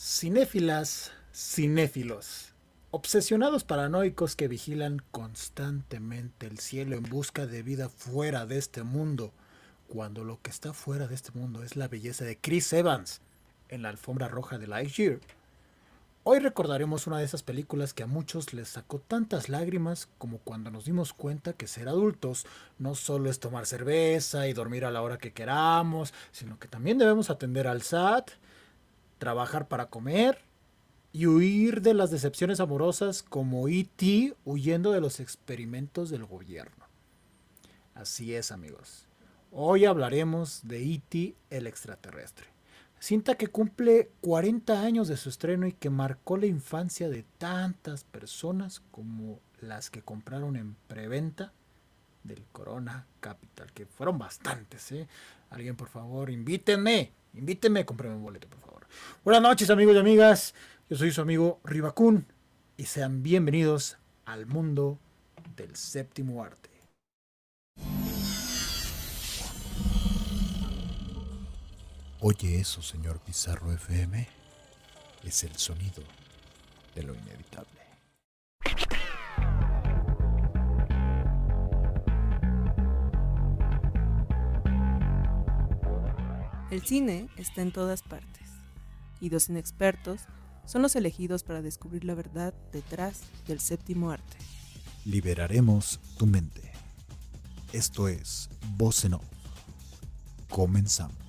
Cinéfilas, cinéfilos, obsesionados paranoicos que vigilan constantemente el cielo en busca de vida fuera de este mundo, cuando lo que está fuera de este mundo es la belleza de Chris Evans en la alfombra roja de Lightyear. Hoy recordaremos una de esas películas que a muchos les sacó tantas lágrimas como cuando nos dimos cuenta que ser adultos no solo es tomar cerveza y dormir a la hora que queramos, sino que también debemos atender al SAT, trabajar para comer y huir de las decepciones amorosas como E.T. huyendo de los experimentos del gobierno. Así es amigos. Hoy hablaremos de E.T. el extraterrestre. Cinta que cumple 40 años de su estreno y que marcó la infancia de tantas personas como las que compraron en preventa del Corona Capital, que fueron bastantes, ¿eh? Alguien, por favor, invítenme, invítenme, cómprame un boleto, por favor. Buenas noches, amigos y amigas. Yo soy su amigo Ribacún y sean bienvenidos al mundo del séptimo arte. Oye eso, señor Pizarro FM. Es el sonido de lo inevitable. El cine está en todas partes y dos inexpertos son los elegidos para descubrir la verdad detrás del séptimo arte. Liberaremos tu mente. Esto es Voz. Comenzamos.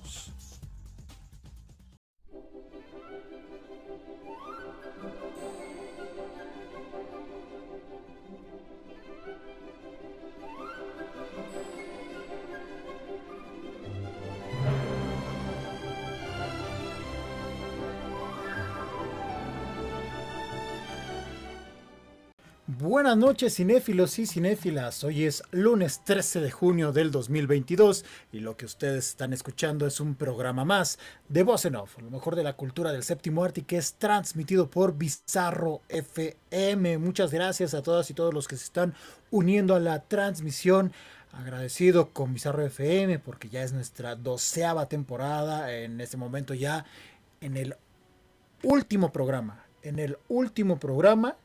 Buenas noches cinéfilos y cinéfilas, hoy es lunes 13 de junio del 2022 y lo que ustedes están escuchando es un programa más de Voz en Off, lo mejor de la cultura del séptimo arte que es transmitido por Bizarro FM. Muchas gracias a todas y todos los que se están uniendo a la transmisión. Agradecido con Bizarro FM porque ya es nuestra doceava temporada, en este momento ya en el último programa, en el último programa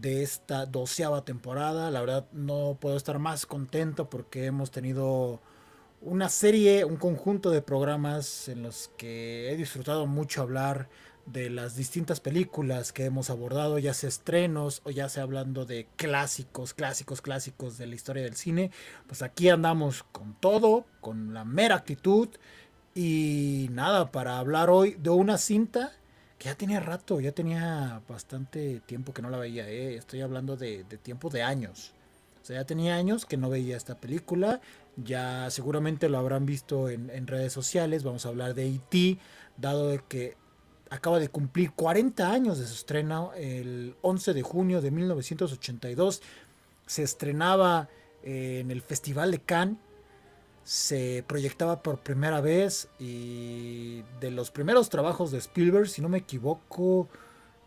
de esta doceava temporada. La verdad no puedo estar más contento porque hemos tenido una serie, un conjunto de programas en los que he disfrutado mucho hablar de las distintas películas que hemos abordado, ya sea estrenos o ya sea hablando de clásicos, clásicos, clásicos de la historia del cine. Pues aquí andamos con todo, con la mera actitud y nada, para hablar hoy de una cinta que ya tenía rato, ya tenía bastante tiempo que no la veía, ¿eh? estoy hablando de, tiempo de años. O sea, ya tenía años que no veía esta película, ya seguramente lo habrán visto en, redes sociales, vamos a hablar de E.T., dado de que acaba de cumplir 40 años de su estreno, el 11 de junio de 1982, se estrenaba en el Festival de Cannes, se proyectaba por primera vez y de los primeros trabajos de Spielberg, si no me equivoco,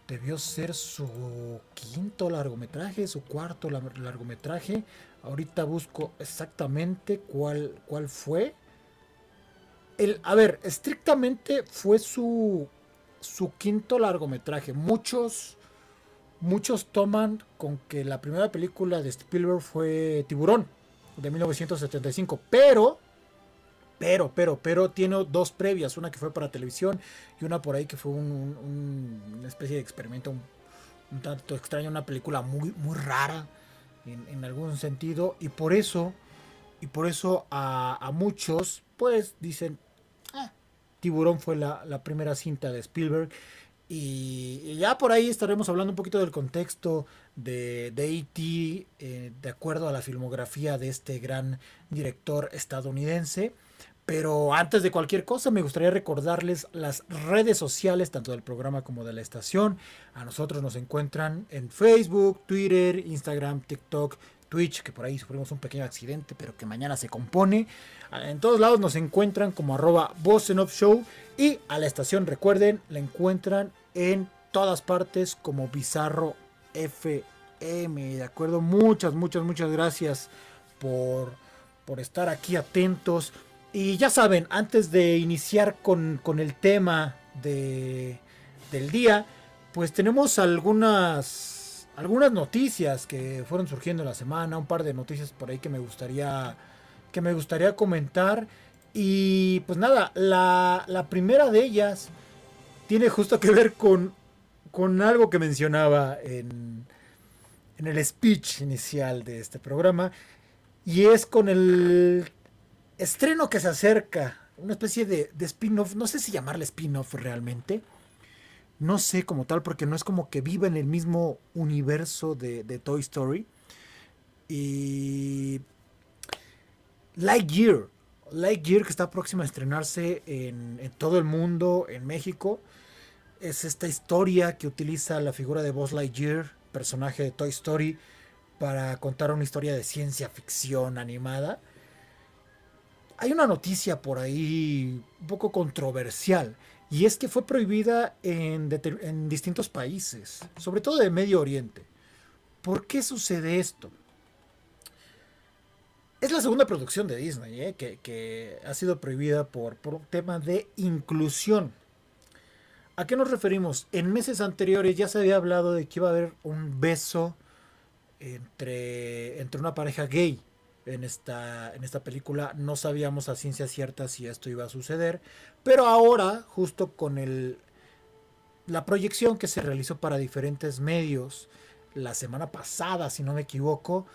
debió ser su quinto largometraje, su cuarto largometraje. Ahorita busco exactamente cuál, cuál fue. El, a ver, estrictamente fue su, su quinto largometraje. Muchos, muchos toman con que la primera película de Spielberg fue Tiburón de 1975, pero, pero, pero, pero tiene dos previas, una que fue para televisión y una por ahí que fue un, un, una especie de experimento un, tanto extraño, una película muy, muy rara en, en algún sentido y por eso, y por eso a, muchos pues dicen, ah, Tiburón fue la primera cinta de Spielberg y, ya por ahí estaremos hablando un poquito del contexto de, de E.T. Eh, de acuerdo a la filmografía de este gran director estadounidense. Pero antes de cualquier cosa, me gustaría recordarles las redes sociales, tanto del programa como de la estación. A nosotros nos encuentran en Facebook, Twitter, Instagram, TikTok, Twitch, que por ahí sufrimos un pequeño accidente, pero que mañana se compone. En todos lados nos encuentran como arroba Show. Y a la estación, recuerden, la encuentran en todas partes como Bizarro FM. ¿De acuerdo? Muchas, muchas, muchas gracias por, por estar aquí atentos. Y ya saben, antes de iniciar con, con el tema de, del día, pues tenemos algunas, algunas noticias que fueron surgiendo en la semana, un par de noticias por ahí que me gustaría, que me gustaría comentar. Y pues nada, la, la primera de ellas tiene justo que ver con, con algo que mencionaba en, en el speech inicial de este programa. Y es con el estreno que se acerca, una especie de, de spin-off, no sé si llamarle spin-off realmente, no sé como tal, porque no es como que viva en el mismo universo de, Toy Story. Y Lightyear, Lightyear que está próxima a estrenarse en, en, todo el mundo, en México, es esta historia que utiliza la figura de Buzz Lightyear, personaje de Toy Story, para contar una historia de ciencia ficción animada. Hay una noticia por ahí un poco controversial y es que fue prohibida en, distintos países, sobre todo de Medio Oriente. ¿Por qué sucede esto? Es la segunda producción de Disney ¿eh? que, ha sido prohibida por, por un tema de inclusión. ¿A qué nos referimos? En meses anteriores ya se había hablado de que iba a haber un beso entre, entre una pareja gay en esta, en esta película. No sabíamos a ciencia cierta si esto iba a suceder. Pero ahora, justo con el, la proyección que se realizó para diferentes medios la semana pasada, si no me equivoco,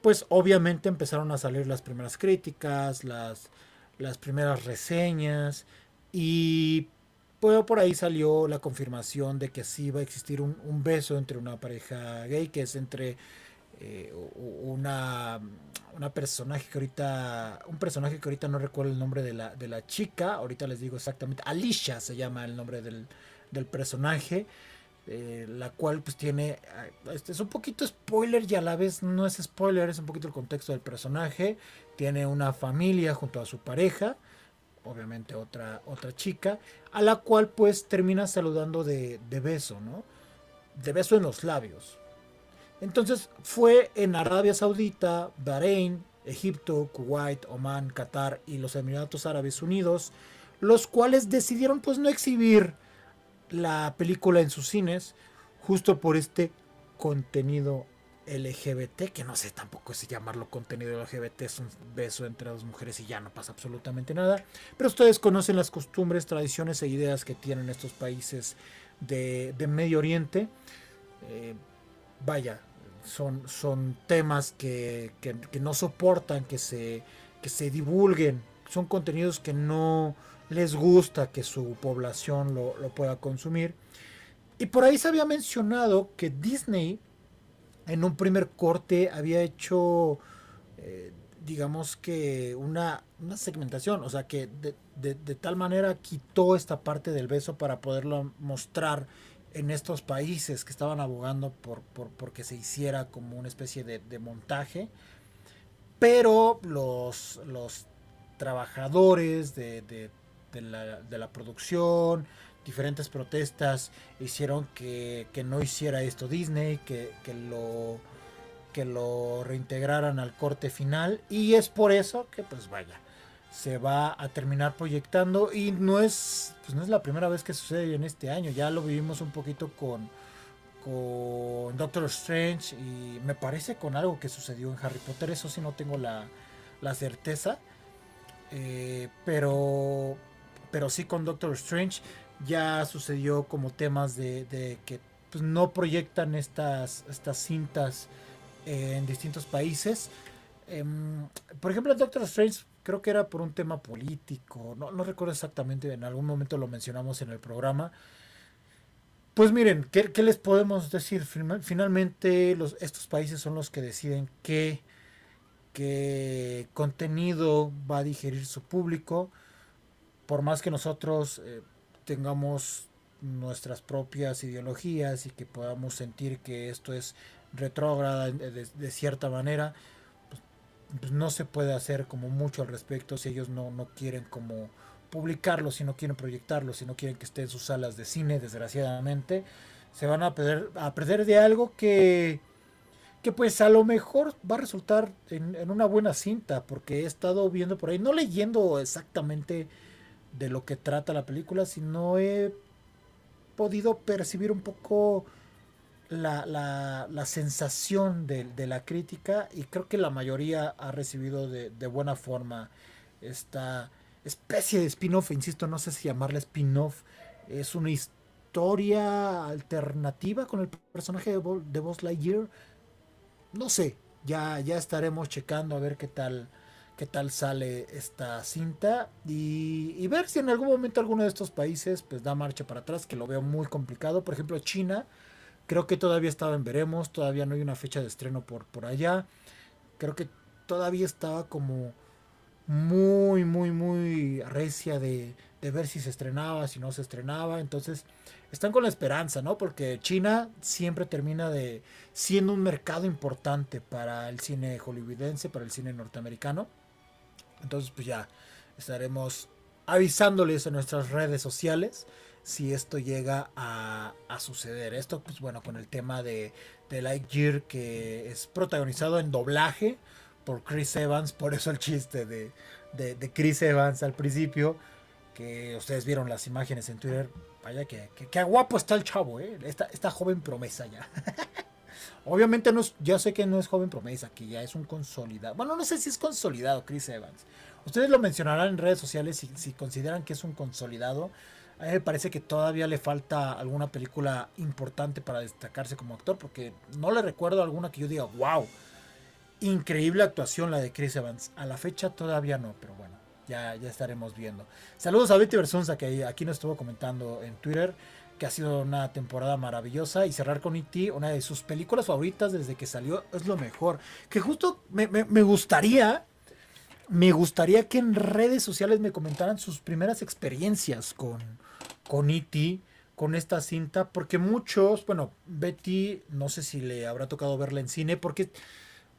pues obviamente empezaron a salir las primeras críticas, las, las primeras reseñas y pues por ahí salió la confirmación de que sí va a existir un, beso entre una pareja gay, que es entre eh, una, una personaje que ahorita, un personaje que ahorita no recuerdo el nombre de la, de la chica, ahorita les digo exactamente, Alicia se llama el nombre del, personaje, eh, la cual pues tiene, eh, este es un poquito spoiler y a la vez no es spoiler, es un poquito el contexto del personaje, tiene una familia junto a su pareja, obviamente otra, otra chica, a la cual pues termina saludando de, beso, ¿no? De beso en los labios. Entonces fue en Arabia Saudita, Bahrein, Egipto, Kuwait, Oman, Qatar y los Emiratos Árabes Unidos, los cuales decidieron pues no exhibir la película en sus cines justo por este contenido LGBT, que no sé tampoco si llamarlo contenido LGBT, es un beso entre dos mujeres y ya no pasa absolutamente nada. Pero ustedes conocen las costumbres, tradiciones e ideas que tienen estos países de, Medio Oriente. Eh, vaya, son, son temas que, no soportan que se, que se divulguen, son contenidos que no les gusta que su población lo, pueda consumir. Y por ahí se había mencionado que Disney en un primer corte había hecho, eh, digamos que una, segmentación, o sea que de, de, tal manera quitó esta parte del beso para poderlo mostrar en estos países que estaban abogando por, por, que se hiciera como una especie de, montaje, pero los, los trabajadores de, la, producción, diferentes protestas hicieron que, no hiciera esto Disney, que, que, lo, que lo reintegraran al corte final. Y es por eso que pues vaya se va a terminar proyectando. Y no es, pues no es la primera vez que sucede en este año, ya lo vivimos un poquito con, con Doctor Strange y me parece con algo que sucedió en Harry Potter, eso sí no tengo la, certeza, eh, pero, pero sí con Doctor Strange ya sucedió como temas de, que pues, no proyectan estas, estas cintas en distintos países. Em, por ejemplo, Doctor Strange creo que era por un tema político, no, no recuerdo exactamente, en algún momento lo mencionamos en el programa. Pues miren, ¿qué, les podemos decir? Finalmente estos países son los que deciden qué, qué contenido va a digerir su público. Por más que nosotros eh, tengamos nuestras propias ideologías y que podamos sentir que esto es retrógrada de cierta manera, pues, no se puede hacer como mucho al respecto si ellos no, no quieren como publicarlo, si no quieren proyectarlo, si no quieren que esté en sus salas de cine, desgraciadamente, se van a perder, a perder de algo que, que pues a lo mejor va a resultar en, en, una buena cinta, porque he estado viendo por ahí, no leyendo exactamente de lo que trata la película, sino he podido percibir un poco la, la, sensación de, de, la crítica y creo que la mayoría ha recibido de, de buena forma esta especie de spin-off, insisto, no sé si llamarla spin-off, es una historia alternativa con el personaje de, Buzz Lightyear. No sé, ya, ya estaremos checando a ver qué tal, qué tal sale esta cinta y, ver si en algún momento alguno de estos países pues da marcha para atrás, que lo veo muy complicado. Por ejemplo, China, creo que todavía estaba en veremos, todavía no hay una fecha de estreno por, por allá. Creo que todavía estaba como muy, muy, muy recia de, ver si se estrenaba, si no se estrenaba. Entonces, están con la esperanza, ¿no? Porque China siempre termina de siendo un mercado importante para el cine hollywoodense, para el cine norteamericano. Entonces, pues ya estaremos avisándoles en nuestras redes sociales si esto llega a, suceder. Esto, pues bueno, con el tema de, de Lightyear que es protagonizado en doblaje por Chris Evans, por eso el chiste de, de, Chris Evans al principio, que ustedes vieron las imágenes en Twitter, vaya que, que, guapo está el chavo, ¿eh? esta, joven promesa ya. Obviamente no ya sé que no es joven promesa, que ya es un consolidado. Bueno, no sé si es consolidado Chris Evans. Ustedes lo mencionarán en redes sociales si, si consideran que es un consolidado. A mí me parece que todavía le falta alguna película importante para destacarse como actor, porque no le recuerdo alguna que yo diga, wow, Increíble actuación la de Chris Evans. A la fecha todavía no, pero bueno, ya, ya estaremos viendo. Saludos a Betty Versunza, que aquí nos estuvo comentando en Twitter que ha sido una temporada maravillosa y cerrar con E.T., una de sus películas favoritas desde que salió, es lo mejor. Que justo me, gustaría, me gustaría que en redes sociales me comentaran sus primeras experiencias con, con E.T., con esta cinta, porque muchos, bueno, Betty, no sé si le habrá tocado verla en cine, porque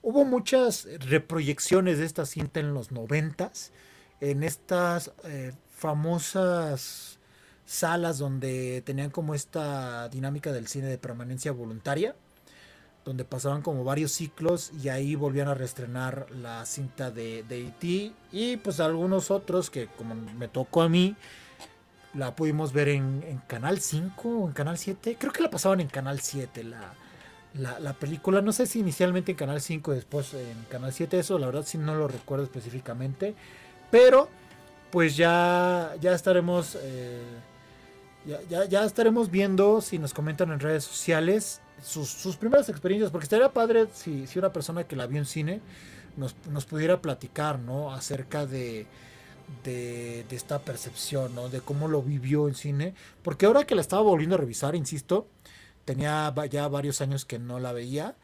Hubo muchas reproyecciones de esta cinta en los noventas, en estas eh, famosas salas donde tenían como esta dinámica del cine de permanencia voluntaria, donde pasaban como varios ciclos y ahí volvían a reestrenar la cinta de, de E.T. y pues algunos otros que como me tocó a mí, la pudimos ver en, Canal 5 o en Canal 7, creo que la pasaban en Canal 7 la, la, película. No sé si inicialmente en Canal 5, después en Canal 7, eso la verdad si no lo recuerdo específicamente. Pero pues ya, ya estaremos... Eh, ya, ya, estaremos viendo si nos comentan en redes sociales sus, primeras experiencias, porque estaría padre si, si, una persona que la vio en cine nos, nos pudiera platicar, ¿no? Acerca de, de, de, esta percepción, ¿no? De cómo lo vivió en cine, porque ahora que la estaba volviendo a revisar, insisto, tenía ya varios años que no la veía.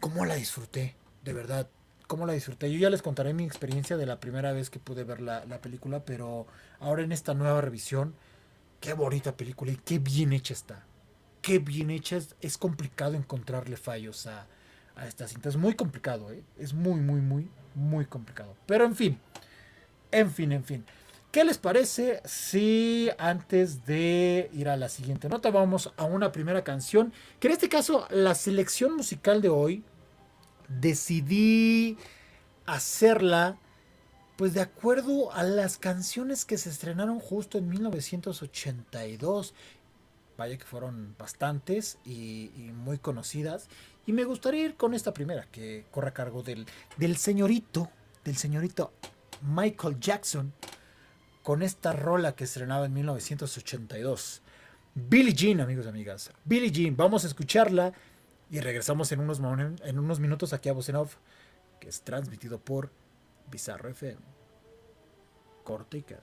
¿Cómo la disfruté? De verdad, ¿cómo la disfruté? Yo ya les contaré mi experiencia de la primera vez que pude ver la, película, pero ahora en esta nueva revisión, qué bonita película y qué bien hecha está. Qué bien hecha, es, complicado encontrarle fallos a, a esta cinta. Es muy complicado, ¿eh? es muy, muy, muy, muy complicado. Pero en fin, en fin, en fin. ¿Qué les parece si antes de ir a la siguiente nota vamos a una primera canción? Que en este caso la selección musical de hoy decidí hacerla pues de acuerdo a las canciones que se estrenaron justo en 1982. Vaya que fueron bastantes y, muy conocidas. Y me gustaría ir con esta primera que corre a cargo del, señorito, del señorito Michael Jackson con esta rola que estrenaba en 1982. Billie Jean, amigos y amigas. Billie Jean, vamos a escucharla y regresamos en unos, en unos minutos aquí a Voz que es transmitido por Bizarro FM. Corte y queda.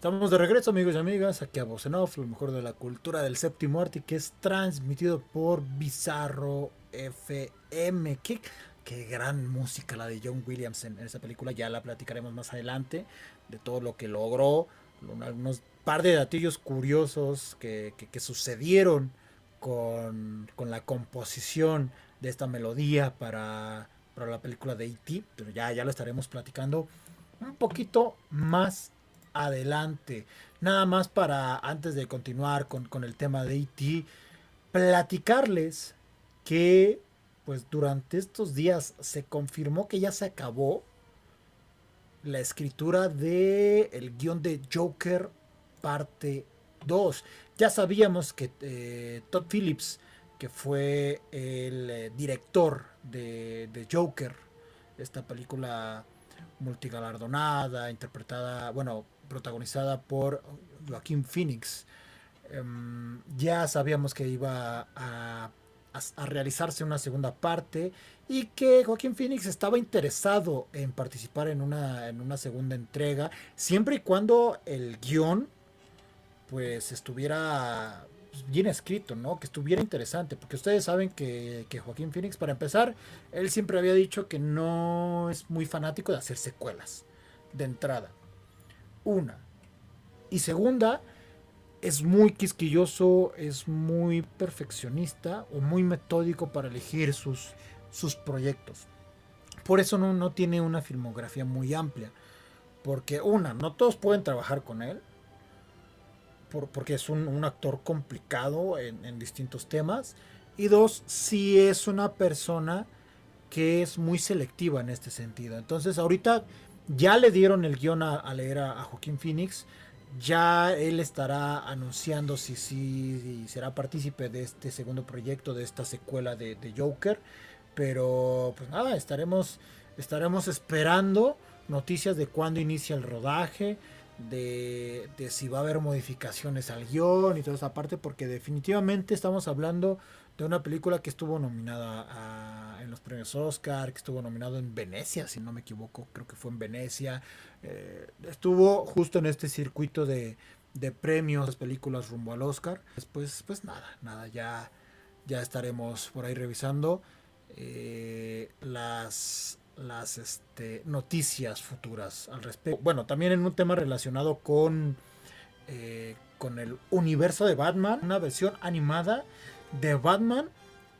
Estamos de regreso, amigos y amigas, aquí a Voz lo mejor de la cultura del séptimo arte, que es transmitido por Bizarro FM. Qué, qué gran música la de John Williams en, esa película, ya la platicaremos más adelante, de todo lo que logró, unos par de datillos curiosos que, sucedieron con, la composición de esta melodía para, para la película de E.T., pero ya, ya lo estaremos platicando un poquito más adelante. Nada más para, antes de continuar con, el tema de E.T., platicarles que pues durante estos días se confirmó que ya se acabó la escritura de el guion de Joker parte 2. Ya sabíamos que eh, Todd Phillips, que fue el eh, director de, Joker, esta película multigalardonada, interpretada, bueno, protagonizada por Joaquín Phoenix, em, ya sabíamos que iba a a, realizarse una segunda parte y que Joaquín Phoenix estaba interesado en participar en una, en una segunda entrega, siempre y cuando el guion pues estuviera bien escrito, ¿no? Que estuviera interesante, porque ustedes saben que, que, Joaquín Phoenix, para empezar, él siempre había dicho que no es muy fanático de hacer secuelas, de entrada. Una. Y segunda, es muy quisquilloso, es muy perfeccionista o muy metódico para elegir sus, sus proyectos. Por eso no, no tiene una filmografía muy amplia. Porque una, no todos pueden trabajar con él. Porque es un, actor complicado en, distintos temas. Y dos, si es una persona que es muy selectiva en este sentido. Entonces ahorita ya le dieron el guion a, leer a Joaquín Phoenix ya él estará anunciando si, si, será partícipe de este segundo proyecto, de esta secuela de, Joker. Pero pues nada, estaremos, estaremos esperando noticias de cuándo inicia el rodaje, de, de, si va a haber modificaciones al guion y toda esa parte, porque definitivamente estamos hablando de una película que estuvo nominada en los premios Oscar, que estuvo nominado en Venecia, si no me equivoco, creo que fue en Venecia. Eh, estuvo justo en este circuito de, de premios, películas rumbo al Oscar. Después, pues nada, nada, ya, ya estaremos por ahí revisando eh, las, las este, noticias futuras al respecto. Bueno, también en un tema relacionado con, eh, con el universo de Batman, una versión animada de Batman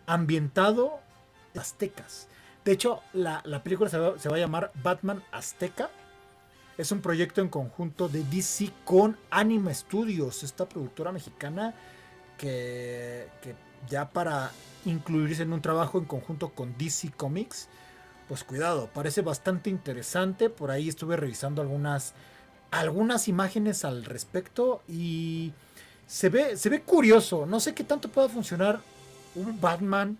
ambientado en aztecas. De hecho, la, película se va, a llamar Batman Azteca. Es un proyecto en conjunto de DC con Anime Studios, esta productora mexicana que, que ya para incluirse en un trabajo en conjunto con DC Comics, pues cuidado, parece bastante interesante. Por ahí estuve revisando algunas, algunas imágenes al respecto y se ve, se ve curioso. No sé qué tanto pueda funcionar un Batman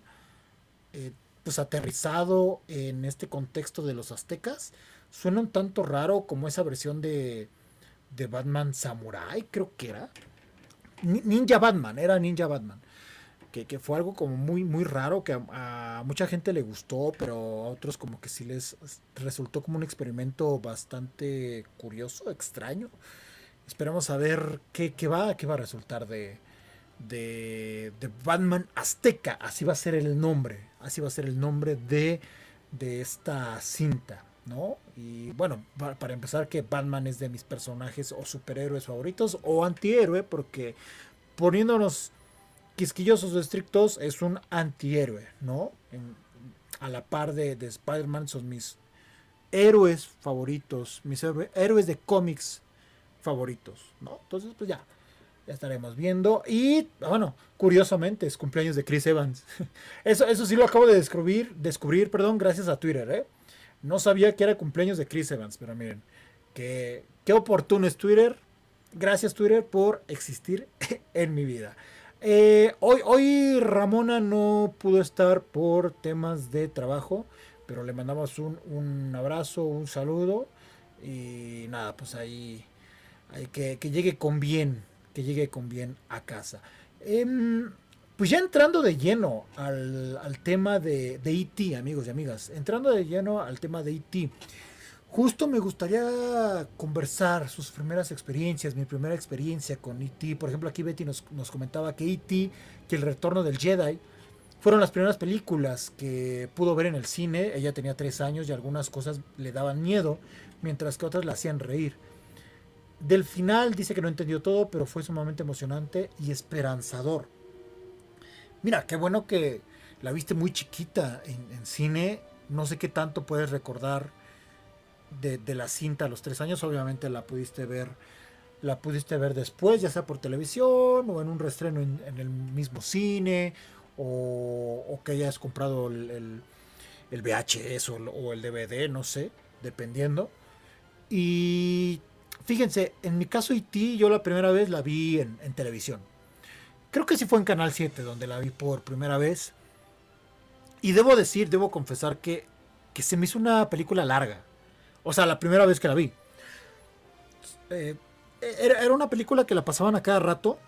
eh, pues aterrizado en este contexto de los aztecas. Suena un tanto raro como esa versión de, de Batman Samurai, creo que era. Ninja Batman, era Ninja Batman. Que, que, fue algo como muy, muy raro, que a, mucha gente le gustó, pero a otros como que sí les resultó como un experimento bastante curioso, extraño. Esperamos a ver qué, va, qué va a resultar de, de, Batman Azteca. Así va a ser el nombre. Así va a ser el nombre de, de esta cinta. ¿no? Y bueno, para, empezar, que Batman es de mis personajes o superhéroes favoritos o antihéroe, porque poniéndonos quisquillosos o estrictos, es un antihéroe, ¿no? a la par de, de Spider-Man son mis héroes favoritos, mis héroes de cómics favoritos, ¿no? Entonces, pues ya, ya estaremos viendo. Y, bueno, curiosamente, es cumpleaños de Chris Evans. Eso, eso sí lo acabo de descubrir, descubrir, perdón, gracias a Twitter, ¿eh? No sabía que era cumpleaños de Chris Evans, pero miren, que, qué oportuno es Twitter. Gracias Twitter por existir en mi vida. Eh, hoy, hoy Ramona no pudo estar por temas de trabajo, pero le mandamos un, un abrazo, un saludo y nada, pues ahí que, llegue con bien, que llegue con bien a casa. Em, pues ya entrando de lleno al, tema de, de E.T., amigos y amigas, entrando de lleno al tema de E.T., justo me gustaría conversar sus primeras experiencias, mi primera experiencia con E.T. Por ejemplo, aquí Betty nos, comentaba que E.T., que el retorno del Jedi, fueron las primeras películas que pudo ver en el cine. Ella tenía tres años y algunas cosas le daban miedo, mientras que otras la hacían reír. Del final dice que no entendió todo, pero fue sumamente emocionante y esperanzador. Mira, qué bueno que la viste muy chiquita en, cine. No sé qué tanto puedes recordar de, la cinta a los tres años. Obviamente la pudiste ver, la pudiste ver después, ya sea por televisión o en un restreno en, el mismo cine o, que hayas comprado el, el, VHS o, el DVD, no sé, dependiendo. Y fíjense, en mi caso IT yo la primera vez la vi en, en televisión. Creo que sí fue en Canal 7 donde la vi por primera vez. Y debo decir, debo confesar que, que se me hizo una película larga. O sea, la primera vez que la vi. Eh, era, era, una película que la pasaban a cada rato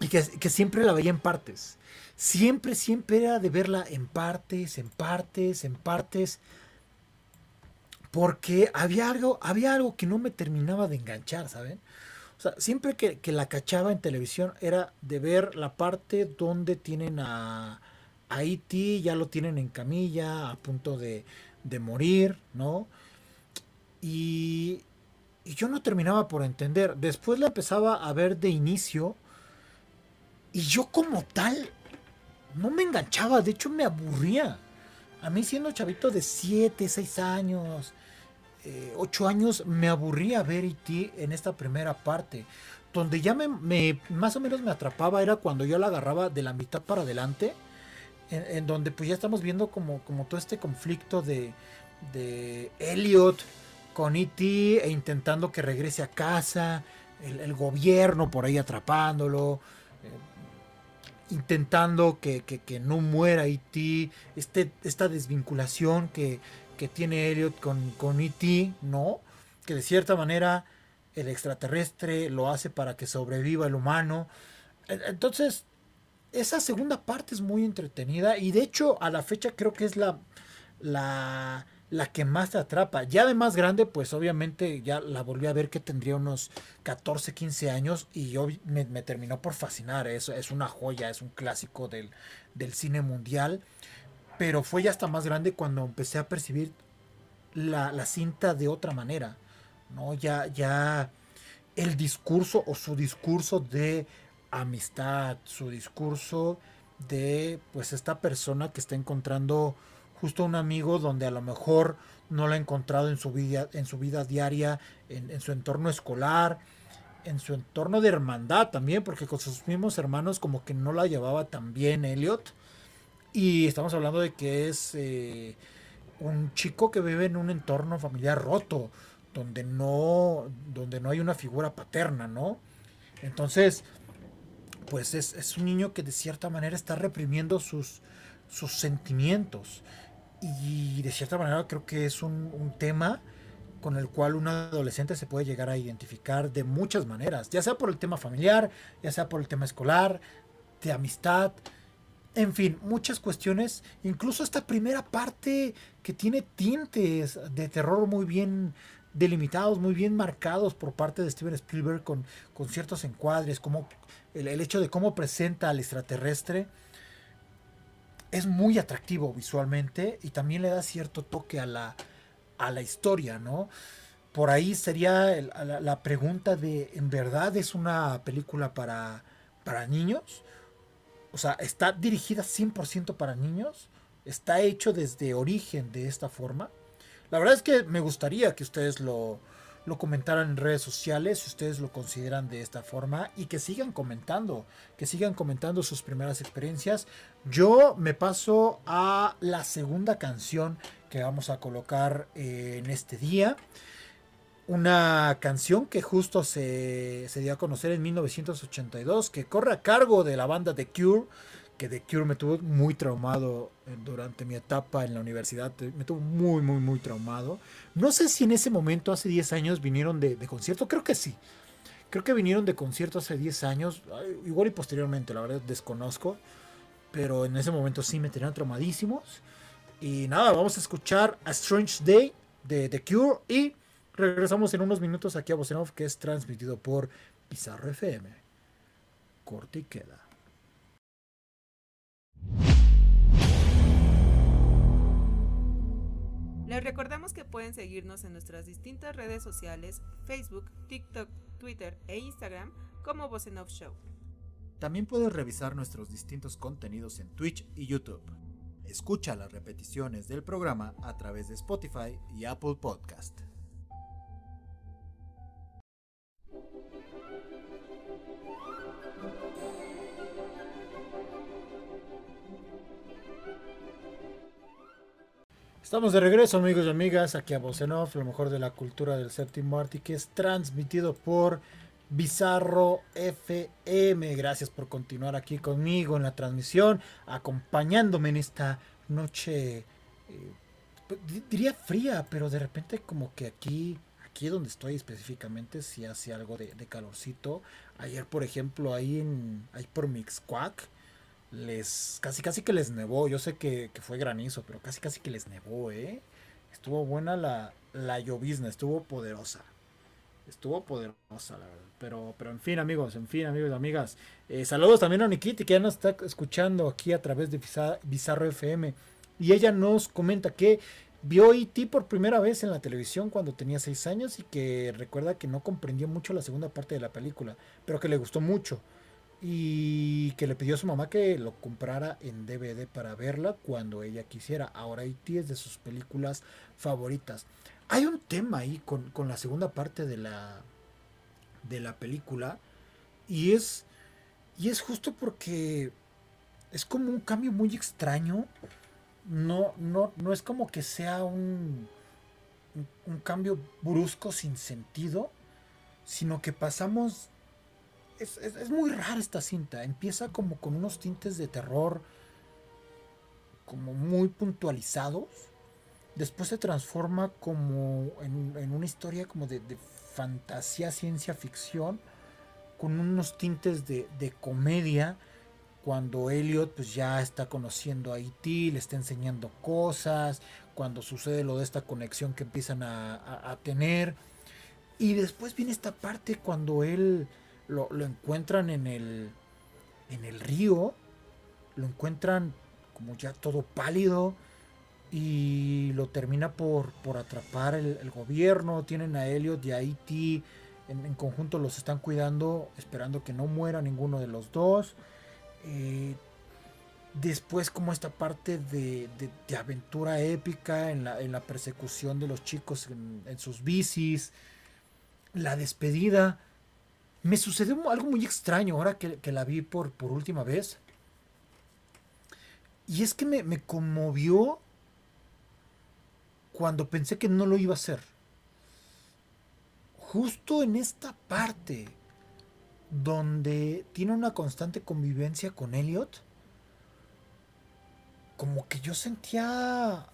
y que, que, siempre la veía en partes. Siempre, siempre era de verla en partes, en partes, en partes. Porque había algo, había algo que no me terminaba de enganchar, ¿saben? O sea, siempre que, que la cachaba en televisión era de ver la parte donde tienen a, a E.T., ya lo tienen en camilla, a punto de, de morir, ¿no? Y, y yo no terminaba por entender. Después la empezaba a ver de inicio. Y yo como tal, no me enganchaba. De hecho, me aburría. A mí siendo chavito de 7, 6 años, 8 eh, años, me aburría ver E.T. en esta primera parte. Donde ya me, más o menos me atrapaba era cuando yo la agarraba de la mitad para adelante. En, donde pues ya estamos viendo como, como todo este conflicto de, de Elliot con E.T. e intentando que regrese a casa, el, gobierno por ahí atrapándolo, eh, intentando que, no muera E.T., este, esta desvinculación que, tiene Elliot con, con E.T., ¿no? Que de cierta manera el extraterrestre lo hace para que sobreviva el humano. Entonces, esa segunda parte es muy entretenida y de hecho a la fecha creo que es la, la la que más te atrapa. Ya de más grande, pues obviamente ya la volví a ver que tendría unos 14, 15 años y yo me, terminó por fascinar. Es, es una joya, es un clásico del, cine mundial. Pero fue ya hasta más grande cuando empecé a percibir la, cinta de otra manera. ¿no? Ya, ya el discurso o su discurso de amistad, su discurso de pues esta persona que está encontrando justo un amigo donde a lo mejor no lo ha encontrado en su vida, en su vida diaria, en, su entorno escolar, en su entorno de hermandad también, porque con sus mismos hermanos como que no la llevaba tan bien Elliot. Y estamos hablando de que es eh, un chico que vive en un entorno familiar roto, donde no, donde no hay una figura paterna, ¿no? Entonces, pues es, es un niño que de cierta manera está reprimiendo sus, sus sentimientos. Y de cierta manera creo que es un, tema con el cual un adolescente se puede llegar a identificar de muchas maneras, ya sea por el tema familiar, ya sea por el tema escolar, de amistad, en fin, muchas cuestiones, incluso esta primera parte que tiene tintes de terror muy bien delimitados, muy bien marcados por parte de Steven Spielberg con, con ciertos encuadres, como el, el hecho de cómo presenta al extraterrestre es muy atractivo visualmente y también le da cierto toque a la, a la historia, ¿no? Por ahí sería la, pregunta de, ¿en verdad es una película para, para niños? O sea, ¿está dirigida 100% para niños? ¿Está hecho desde origen de esta forma? La verdad es que me gustaría que ustedes lo, lo comentaran en redes sociales si ustedes lo consideran de esta forma y que sigan comentando, que sigan comentando sus primeras experiencias. Yo me paso a la segunda canción que vamos a colocar eh, en este día. Una canción que justo se, se dio a conocer en 1982, que corre a cargo de la banda The Cure que The Cure me tuvo muy traumado eh, durante mi etapa en la universidad, me tuvo muy, muy, muy traumado. No sé si en ese momento, hace 10 años, vinieron de, concierto, creo que sí. Creo que vinieron de concierto hace 10 años, igual y posteriormente, la verdad desconozco, pero en ese momento sí me tenían traumadísimos. Y nada, vamos a escuchar A Strange Day de The Cure y regresamos en unos minutos aquí a Vocenov, que es transmitido por Pizarro FM. Corte y queda. Les recordamos que pueden seguirnos en nuestras distintas redes sociales, Facebook, TikTok, Twitter e Instagram como Voz Show. También puedes revisar nuestros distintos contenidos en Twitch y YouTube. Escucha las repeticiones del programa a través de Spotify y Apple Podcast. Estamos de regreso, amigos y amigas, aquí a Off, lo mejor de la cultura del séptimo arte, que es transmitido por Bizarro FM. Gracias por continuar aquí conmigo en la transmisión, acompañándome en esta noche, eh, diría fría, pero de repente como que aquí, aquí donde estoy específicamente, si hace algo de, calorcito. Ayer, por ejemplo, ahí, en, ahí por Mixquack, les casi casi que les nevó. Yo sé que, fue granizo, pero casi casi que les nevó, ¿eh? Estuvo buena la, la llovizna, estuvo poderosa. Estuvo poderosa, la verdad. Pero, pero en fin, amigos, en fin, amigos y amigas. Eh, saludos también a Nikiti, que ya nos está escuchando aquí a través de Bizarro FM. Y ella nos comenta que vio E.T. por primera vez en la televisión cuando tenía 6 años y que recuerda que no comprendió mucho la segunda parte de la película, pero que le gustó mucho y que le pidió a su mamá que lo comprara en DVD para verla cuando ella quisiera. Ahora E.T. es de sus películas favoritas. Hay un tema ahí con, la segunda parte de la, de la película y es, y es justo porque es como un cambio muy extraño. No, no, no es como que sea un, un cambio brusco sin sentido, sino que pasamos es, muy rara esta cinta. Empieza como con unos tintes de terror como muy puntualizados. Después se transforma como en, una historia como de, fantasía, ciencia ficción, con unos tintes de, comedia. Cuando Elliot pues ya está conociendo a E.T., le está enseñando cosas, cuando sucede lo de esta conexión que empiezan a tener. Y después viene esta parte cuando él lo, encuentran en el, en el río, lo encuentran como ya todo pálido y lo termina por, por atrapar el, gobierno. Tienen a Elliot y a E.T. En, conjunto los están cuidando, esperando que no muera ninguno de los dos. Eh, después como esta parte de, aventura épica en la, en la, persecución de los chicos en, en sus bicis. La despedida me sucedió algo muy extraño ahora que, la vi por, última vez. Y es que me, conmovió cuando pensé que no lo iba a hacer. Justo en esta parte donde tiene una constante convivencia con Elliot, como que yo sentía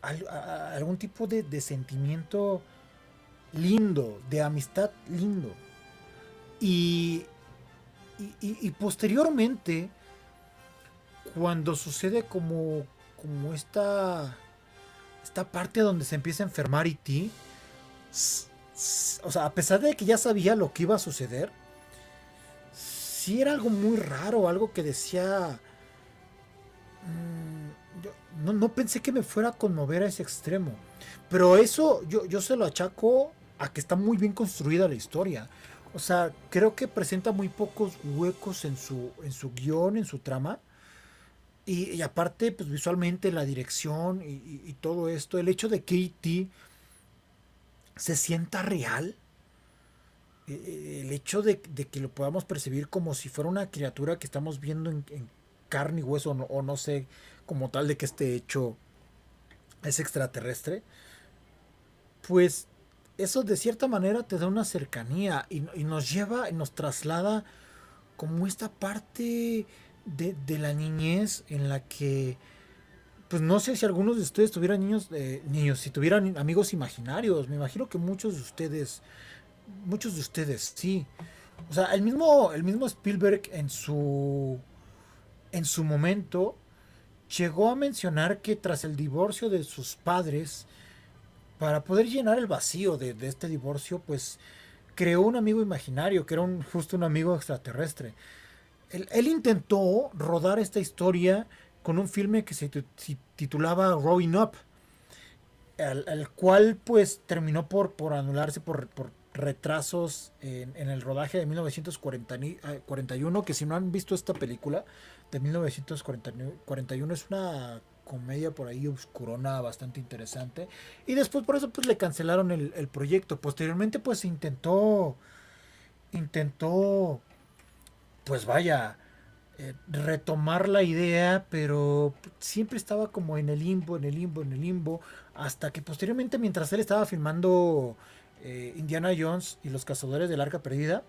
algún tipo de sentimiento lindo, de amistad lindo. Y, y, posteriormente, cuando sucede como, como esta, esta parte donde se empieza a enfermar E.T., o sea, a pesar de que ya sabía lo que iba a suceder, sí era algo muy raro, algo que decía... Mm, no, pensé que me fuera a conmover a ese extremo. Pero eso yo, yo se lo achaco a que está muy bien construida la historia. O sea, creo que presenta muy pocos huecos en su, en su guion, en su trama. Y, aparte, pues visualmente, la dirección y, todo esto, el hecho de que E.T. se sienta real, e, e, el hecho de, que lo podamos percibir como si fuera una criatura que estamos viendo en, carne y hueso, o no sé, como tal de que este hecho es extraterrestre, pues eso de cierta manera te da una cercanía y, nos lleva, y nos traslada como esta parte de, la niñez en la que, pues no sé si algunos de ustedes tuvieran niños, eh, niños, si tuvieran amigos imaginarios, me imagino que muchos de ustedes, muchos de ustedes, sí. O sea, el mismo, el mismo Spielberg en su, en su momento llegó a mencionar que tras el divorcio de sus padres, para poder llenar el vacío de, este divorcio, pues creó un amigo imaginario, que era un, justo un amigo extraterrestre. Él, intentó rodar esta historia con un filme que se titulaba Growing Up, al, cual pues terminó por, anularse por, retrasos en, en, el rodaje de 1941, eh, que si no han visto esta película de 1941 es una comedia por ahí oscurona bastante interesante. Y después por eso pues le cancelaron el, proyecto. Posteriormente pues intentó, intentó, pues vaya, eh, retomar la idea, pero siempre estaba como en el limbo, en el limbo, en el limbo, hasta que posteriormente mientras él estaba filmando eh, Indiana Jones y los cazadores del arca perdida,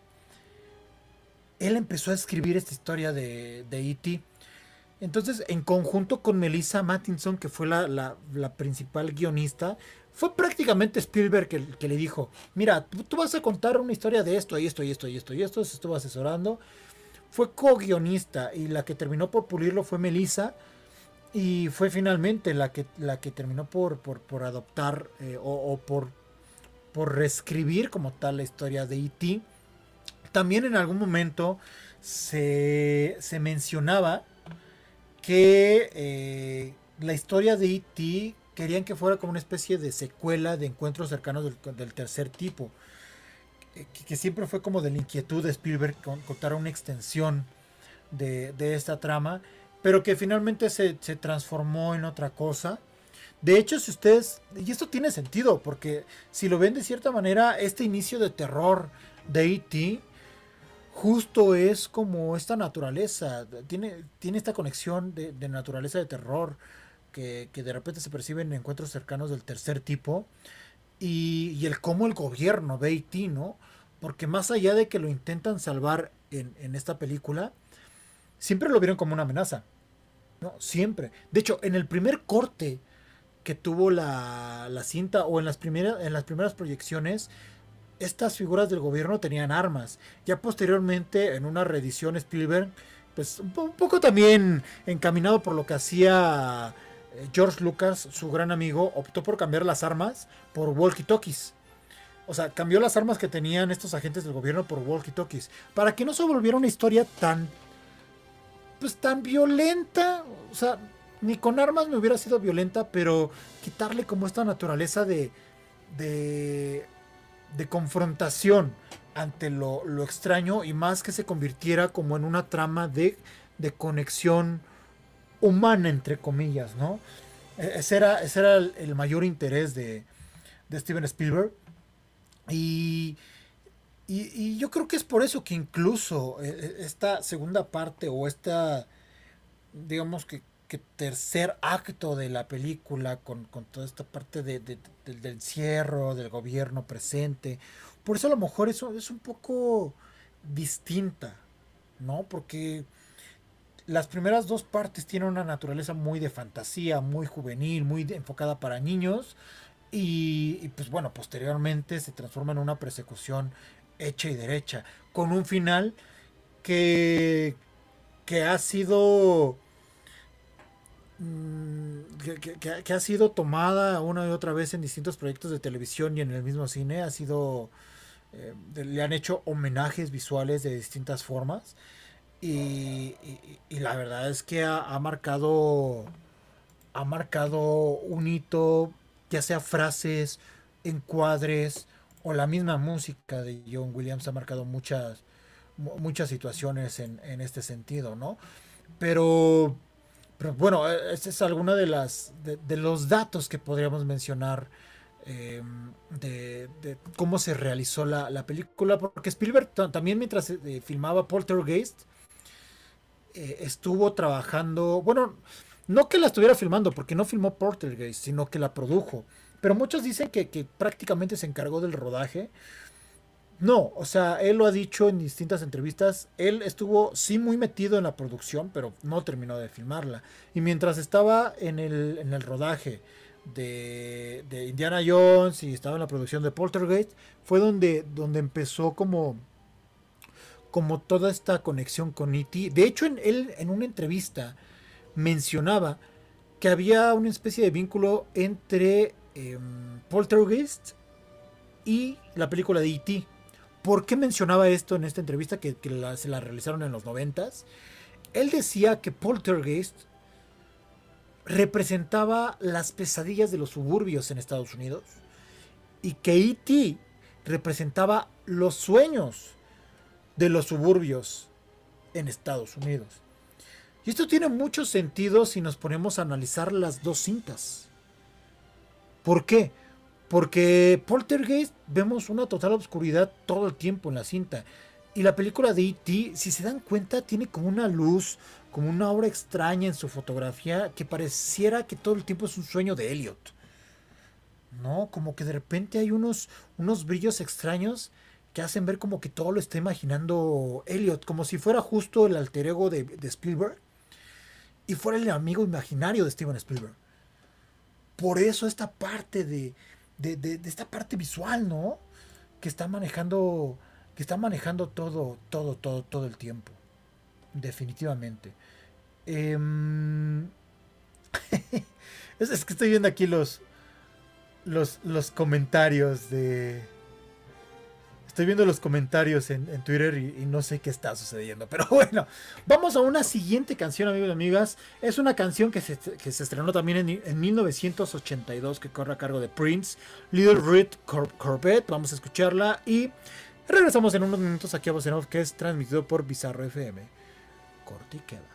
él empezó a escribir esta historia de, de E.T. Entonces, en conjunto con Melissa Mattinson, que fue la, la, principal guionista, fue prácticamente Spielberg que, que, le dijo, mira, tú vas a contar una historia de esto y esto y esto y esto y esto, se estuvo asesorando. Fue co-guionista y la que terminó por pulirlo fue Melissa y fue finalmente la que, la que terminó por, por, adoptar eh, o, por, por reescribir como tal la historia de E.T. También en algún momento se, mencionaba que eh, la historia de E.T. querían que fuera como una especie de secuela de encuentros cercanos del, tercer tipo. Que, siempre fue como de la inquietud de Spielberg contar una extensión de, esta trama, pero que finalmente se, se, transformó en otra cosa. De hecho, si ustedes, y esto tiene sentido, porque si lo ven de cierta manera, este inicio de terror de E.T justo es como esta naturaleza, tiene, tiene esta conexión de, naturaleza de terror que, de repente se perciben en encuentros cercanos del tercer tipo y, el cómo el gobierno ve Haití, ¿no? Porque más allá de que lo intentan salvar en, esta película, siempre lo vieron como una amenaza, ¿no? Siempre. De hecho, en el primer corte que tuvo la, la cinta o en las, primeras, en las primeras proyecciones, estas figuras del gobierno tenían armas. Ya posteriormente, en una reedición Spielberg, pues un, poco también encaminado por lo que hacía eh, George Lucas, su gran amigo, optó por cambiar las armas por walkie-talkies. O sea, cambió las armas que tenían estos agentes del gobierno por walkie-talkies. Para que no se volviera una historia tan. Pues tan violenta. O sea, ni con armas me hubiera sido violenta, pero quitarle como esta naturaleza de. de de confrontación ante lo, extraño y más que se convirtiera como en una trama de, de conexión humana, entre comillas, ¿no? E, ese era, ese era el, mayor interés de, de Steven Spielberg. Y, y, yo creo que es por eso que incluso e, e, esta segunda parte o esta, digamos que tercer acto de la película con, toda esta parte de, del encierro, del gobierno presente. Por eso a lo mejor eso es un poco distinta, ¿no? Porque las primeras dos partes tienen una naturaleza muy de fantasía, muy juvenil, muy enfocada para niños. Y, y, pues bueno, posteriormente se transforma en una persecución hecha y derecha, con un final que, que ha sido Mm, que, ha sido tomada una y otra vez en distintos proyectos de televisión y en el mismo cine. Ha sido. Eh, le han hecho homenajes visuales de distintas formas. Y, la verdad es que ha, marcado. Ha marcado un hito, ya sea frases, encuadres o la misma música de John Williams ha marcado muchas, muchas situaciones en, en este sentido, ¿no? Pero pero bueno, e, esta es alguna de las de, los datos que podríamos mencionar em, de, cómo se realizó la, película. Porque Spielberg también mientras eh, filmaba Poltergeist eh, estuvo trabajando. Bueno, no que la estuviera filmando, porque no filmó Poltergeist, sino que la produjo. Pero muchos dicen que, que prácticamente se encargó del rodaje. No, o sea, él lo ha dicho en distintas entrevistas. Él estuvo sí muy metido en la producción, pero no terminó de filmarla. Y mientras estaba en el, en el rodaje de, de, Indiana Jones y estaba en la producción de Poltergeist, fue donde, donde empezó como, como toda esta conexión con E.T. De hecho, en, él en una entrevista mencionaba que había una especie de vínculo entre em, Poltergeist y la película de E.T. ¿Por qué mencionaba esto en esta entrevista que, se la realizaron en los noventas? Él decía que Poltergeist representaba las pesadillas de los suburbios en Estados Unidos y que E.T. representaba los sueños de los suburbios en Estados Unidos. Y esto tiene mucho sentido si nos ponemos a analizar las dos cintas. ¿Por qué? Porque Poltergeist vemos una total oscuridad todo el tiempo en la cinta. Y la película de E.T., si se dan cuenta, tiene como una luz, como una obra extraña en su fotografía que pareciera que todo el tiempo es un sueño de Elliot. ¿No? Como que de repente hay unos, unos brillos extraños que hacen ver como que todo lo está imaginando Elliot, como si fuera justo el alter ego de, de Spielberg y fuera el amigo imaginario de Steven Spielberg. Por eso esta parte de, de, de esta parte visual, ¿no? Que está manejando que está manejando todo, todo, todo, todo el tiempo. Definitivamente. Em, es, que estoy viendo aquí los, los, los comentarios de... Estoy viendo los comentarios en, Twitter y, no sé qué está sucediendo. Pero bueno, vamos a una siguiente canción, amigos y amigas. Es una canción que se, que se estrenó también en, en, 1982, que corre a cargo de Prince, Little Red Corvette. Vamos a escucharla y Regresamos en unos minutos aquí a Voz que es transmitido por Bizarro FM. Cortiqueda. de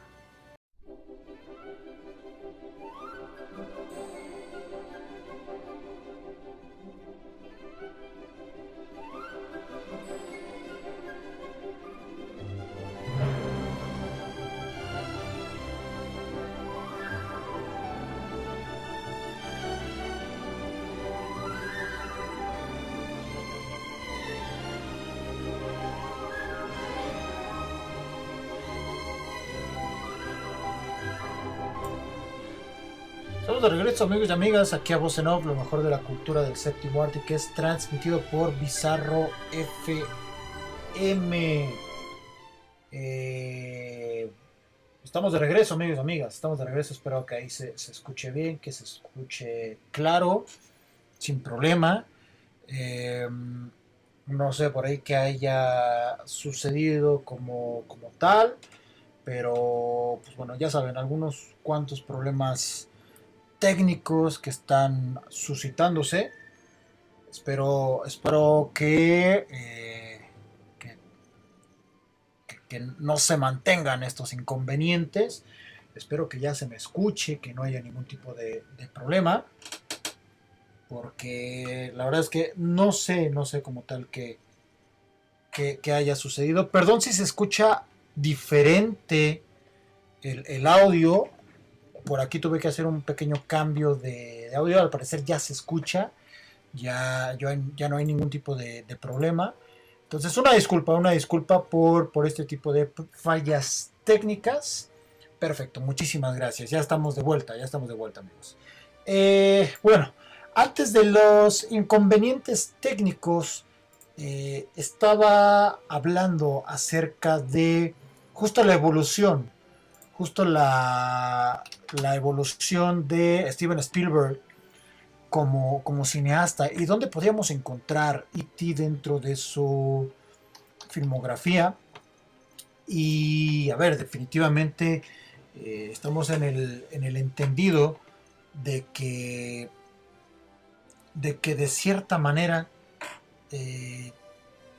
amigos y amigas aquí a Voz en Off, lo mejor de la cultura del séptimo arte que es transmitido por Bizarro FM. Eh, estamos de regreso amigos y amigas, estamos de regreso, espero que ahí se, escuche bien, que se escuche claro, sin problema. Eh, no sé por ahí que haya sucedido como, como tal, pero pues bueno, ya saben, algunos cuantos problemas técnicos que están suscitándose. Espero, espero que, eh, que, no se mantengan estos inconvenientes. Espero que ya se me escuche, que no haya ningún tipo de, problema. Porque la verdad es que no sé, no sé como tal que, que, haya sucedido. Perdón si se escucha diferente el, el audio por aquí tuve que hacer un pequeño cambio de, audio, al parecer ya se escucha, ya, no hay ningún tipo de, problema. Entonces una disculpa, una disculpa por, por este tipo de fallas técnicas. Perfecto, muchísimas gracias. Ya estamos de vuelta, ya estamos de vuelta amigos. Eh, bueno, antes de los inconvenientes técnicos, eh, estaba hablando acerca de justo la evolución justo la, evolución de Steven Spielberg como, como cineasta y dónde podríamos encontrar E.T. dentro de su filmografía. Y a ver, definitivamente eh, estamos en el, en el entendido de que, de que de cierta manera eh,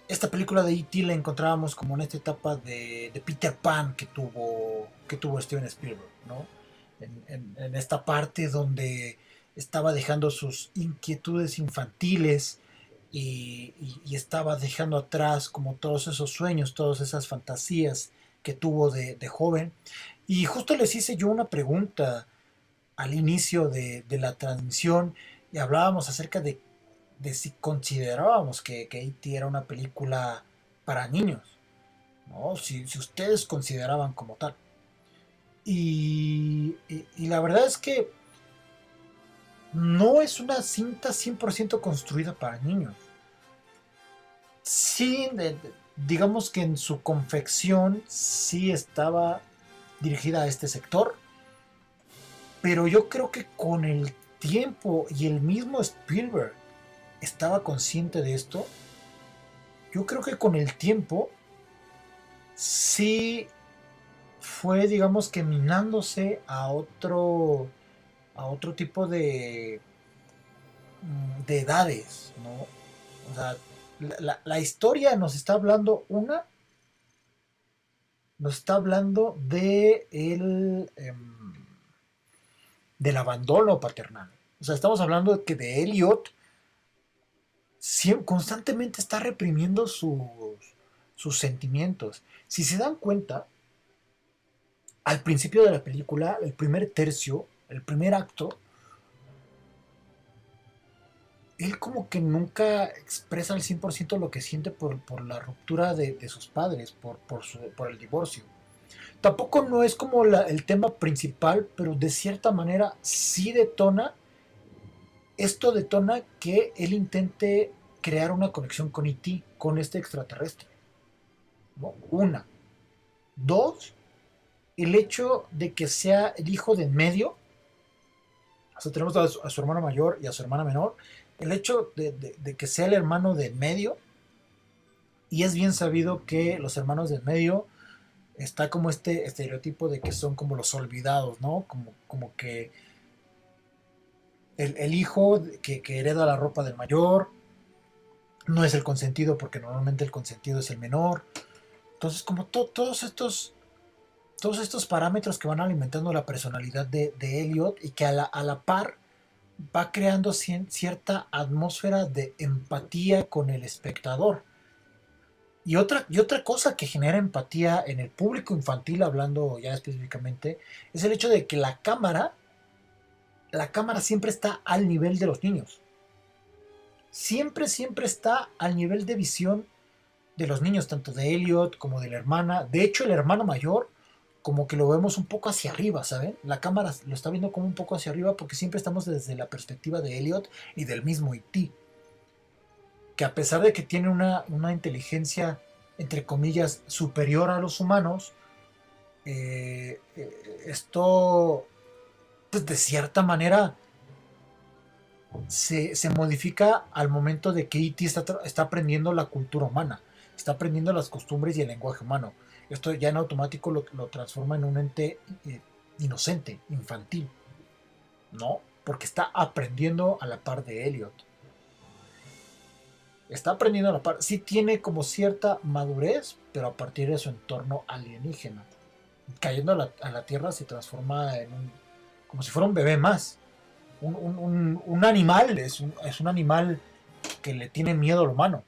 esta película de E.T. la encontrábamos como en esta etapa de, Peter Pan que tuvo, que tuvo Steven Spielberg, ¿no? En, esta parte donde estaba dejando sus inquietudes infantiles y, estaba dejando atrás como todos esos sueños, todas esas fantasías que tuvo de, joven. Y justo les hice yo una pregunta al inicio de, de la transmisión y hablábamos acerca de de si considerábamos que, que E.T. era una película para niños, ¿no? Si, ustedes consideraban como tal. Y, la verdad es que no es una cinta 100% construida para niños. Sí, digamos que en su confección sí estaba dirigida a este sector, pero yo creo que con el tiempo y el mismo Spielberg estaba consciente de esto, yo creo que con el tiempo sí fue, digamos que minándose a otro, a otro tipo de, mm, de edades, ¿no? O sea, la, historia nos está hablando una, nos está hablando de el, em, del abandono paternal. O sea, estamos hablando de que de Elliot constantemente está reprimiendo sus, sus sentimientos. Si se dan cuenta, al principio de la película, el primer tercio, el primer acto, él como que nunca expresa al 100% lo que siente por, la ruptura de, sus padres, por, por, el divorcio. Tampoco no es como el tema principal, pero de cierta manera sí detona, esto detona que él intente crear una conexión con IT, e con este extraterrestre. Una. Dos, el hecho de que sea el hijo de medio, o sea, tenemos a su, hermano mayor y a su hermana menor, el hecho de, que sea el hermano de medio, y es bien sabido que los hermanos de medio está como este estereotipo de que son como los olvidados, ¿no? Como, como que el, hijo que, hereda la ropa del mayor no es el consentido porque normalmente el consentido es el menor. Entonces, como todos estos todos estos parámetros que van alimentando la personalidad de, de Elliot y que a la, a la par va creando cierta atmósfera de empatía con el espectador. Y otra, y otra cosa que genera empatía en el público infantil, hablando ya específicamente, es el hecho de que la cámara, la cámara siempre está al nivel de los niños. Siempre, siempre está al nivel de visión de los niños, tanto de Elliot como de la hermana. De hecho, el hermano mayor como que lo vemos un poco hacia arriba, ¿saben? La cámara lo está viendo como un poco hacia arriba porque siempre estamos desde la perspectiva de Elliot y del mismo E.T. Que a pesar de que tiene una, inteligencia, entre comillas, superior a los humanos, eh, eh, esto, pues de cierta manera, se, modifica al momento de que E.T. Está, está aprendiendo la cultura humana, está aprendiendo las costumbres y el lenguaje humano esto ya en automático lo, transforma en un ente eh, inocente, infantil. ¿No? Porque está aprendiendo a la par de Elliot. Está aprendiendo a la par. Sí tiene como cierta madurez, pero a partir de su entorno alienígena. Cayendo a la, Tierra se transforma en un. Como si fuera un bebé más. Un, animal, es un, animal que le tiene miedo al humano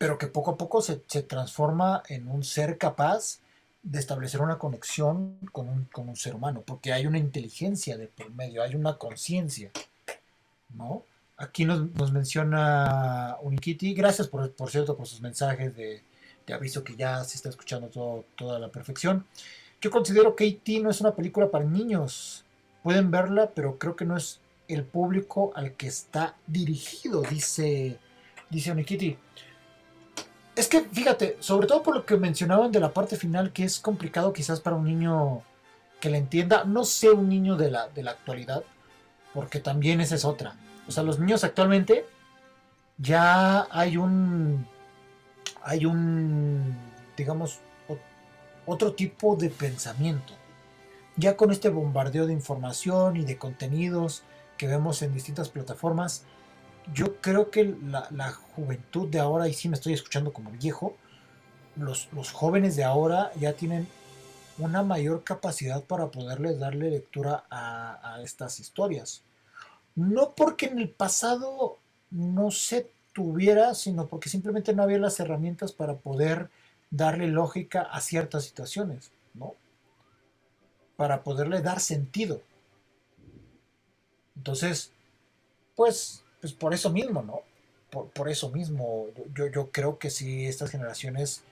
pero que poco a poco se, transforma en un ser capaz de establecer una conexión con un, ser humano, porque hay una inteligencia de por medio, hay una conciencia, ¿no? Aquí nos, menciona Unikiti, gracias por, cierto por sus mensajes de, aviso que ya se está escuchando todo, toda la perfección. Yo considero que E.T. no es una película para niños, pueden verla, pero creo que no es el público al que está dirigido, dice, dice Unikiti. Es que, fíjate, sobre todo por lo que mencionaban de la parte final, que es complicado quizás para un niño que le entienda, no sé un niño de la, de la actualidad, porque también esa es otra. O sea, los niños actualmente ya hay un, hay un, digamos, otro tipo de pensamiento. Ya con este bombardeo de información y de contenidos que vemos en distintas plataformas, yo creo que la, juventud de ahora, y sí me estoy escuchando como viejo, los, jóvenes de ahora ya tienen una mayor capacidad para poderle darle lectura a, estas historias. No porque en el pasado no se tuviera, sino porque simplemente no había las herramientas para poder darle lógica a ciertas situaciones, ¿no? Para poderle dar sentido. Entonces, pues pues por eso mismo, ¿no? Por, eso mismo, yo, yo creo que si estas generaciones,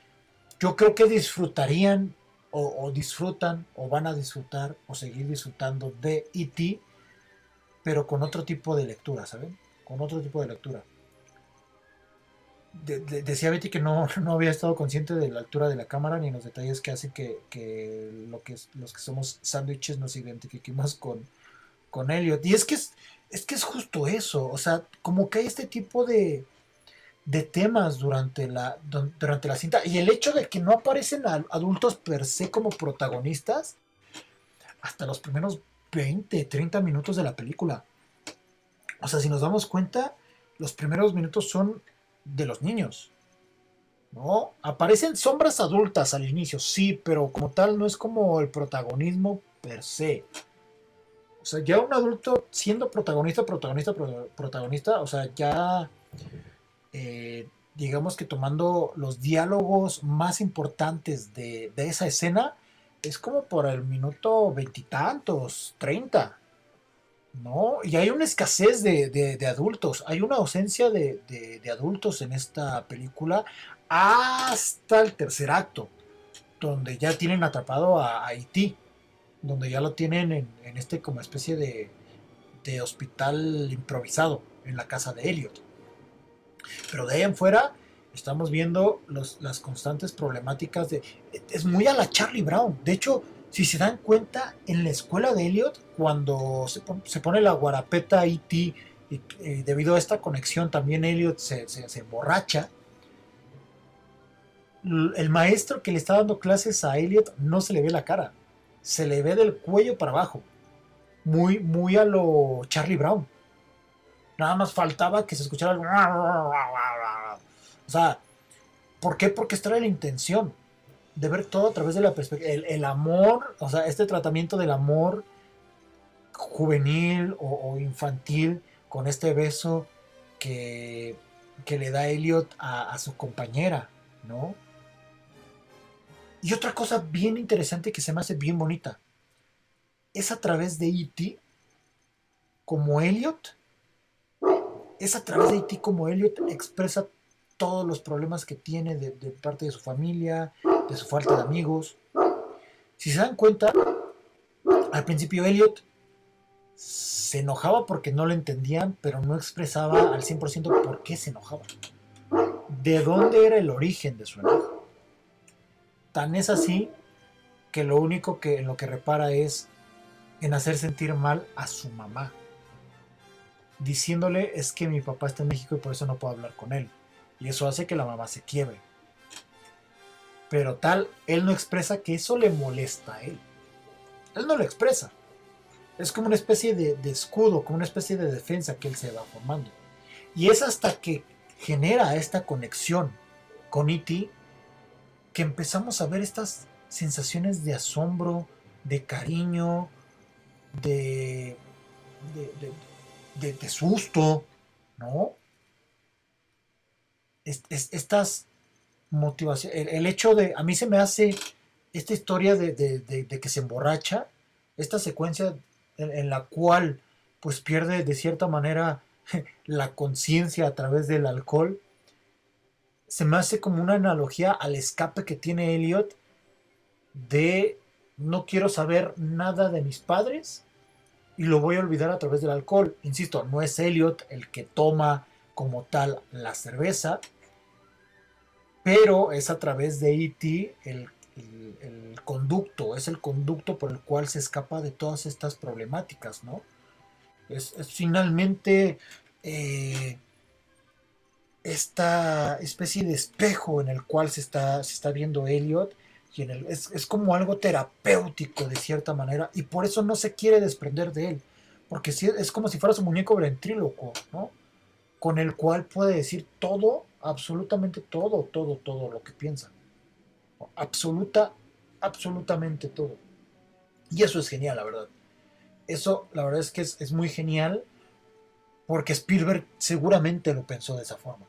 yo creo que disfrutarían o, disfrutan o van a disfrutar o seguir disfrutando de E.T., pero con otro tipo de lectura, ¿saben? Con otro tipo de lectura. Decía Betty que no, no, había estado consciente de la altura de la cámara ni los detalles que hacen que, lo que los que somos sándwiches nos identifiquemos con, con Elliot. Y es que es, es que es justo eso, o sea, como que hay este tipo de, de temas durante la, durante la cinta. Y el hecho de que no aparecen adultos per se como protagonistas hasta los primeros 20, 30 minutos de la película. O sea, si nos damos cuenta, los primeros minutos son de los niños. ¿No? Aparecen sombras adultas al inicio, sí, pero como tal no es como el protagonismo per se. O sea, ya un adulto siendo protagonista, protagonista, protagonista, o sea, ya eh, digamos que tomando los diálogos más importantes de, esa escena, es como por el minuto veintitantos, treinta, ¿no? Y hay una escasez de, adultos, hay una ausencia de, adultos en esta película hasta el tercer acto, donde ya tienen atrapado a Haití, donde ya lo tienen en, en este como especie de, hospital improvisado en la casa de Elliot. Pero de ahí en fuera estamos viendo las constantes problemáticas de... Es muy a la Charlie Brown. De hecho, si se dan cuenta, en la escuela de Elliot, cuando se, pone la guarapeta IT, y, y, debido a esta conexión también Elliot se, se, emborracha, el maestro que le está dando clases a Elliot no se le ve la cara, se le ve del cuello para abajo. Muy, muy a lo Charlie Brown. Nada más faltaba que se escuchara el... O sea, ¿por qué? Porque esta era la intención de ver todo a través de la perspectiva. El, amor, o sea, este tratamiento del amor juvenil o, infantil con este beso que, que le da Elliot a, a, su compañera, ¿no? Y otra cosa bien interesante que se me hace bien bonita. Es a través de E.T. como Elliot es a través de Haití como Elliot expresa todos los problemas que tiene de, parte de su familia, de su falta de amigos. Si se dan cuenta, al principio Elliot se enojaba porque no lo entendían, pero no expresaba al 100% por qué se enojaba. De dónde era el origen de su enojo. Tan es así que lo único que en lo que repara es en hacer sentir mal a su mamá diciéndole es que mi papá está en México y por eso no puedo hablar con él. Y eso hace que la mamá se quiebre. Pero tal, él no expresa que eso le molesta a él. Él no lo expresa. Es como una especie de, escudo, como una especie de defensa que él se va formando. Y es hasta que genera esta conexión con Iti que empezamos a ver estas sensaciones de asombro, de cariño, de, de, de, susto, ¿no? estas motivaciones, el, hecho de, a mí se me hace esta historia de, que se emborracha, esta secuencia en, la cual pues pierde de cierta manera la conciencia a través del alcohol, se me hace como una analogía al escape que tiene Elliot de no quiero saber nada de mis padres y lo voy a olvidar a través del alcohol. Insisto, no es Elliot el que toma como tal la cerveza, pero es a través de E.T. El, conducto, es el conducto por el cual se escapa de todas estas problemáticas, ¿no? Es, finalmente eh, esta especie de espejo en el cual se está, se está viendo Elliot es, como algo terapéutico de cierta manera y por eso no se quiere desprender de él, porque es como si fuera su muñeco ventríloco, ¿no? Con el cual puede decir todo, absolutamente todo, todo, todo lo que piensa. Absoluta, absolutamente todo. Y eso es genial, la verdad. Eso, la verdad es que es, muy genial porque Spielberg seguramente lo pensó de esa forma.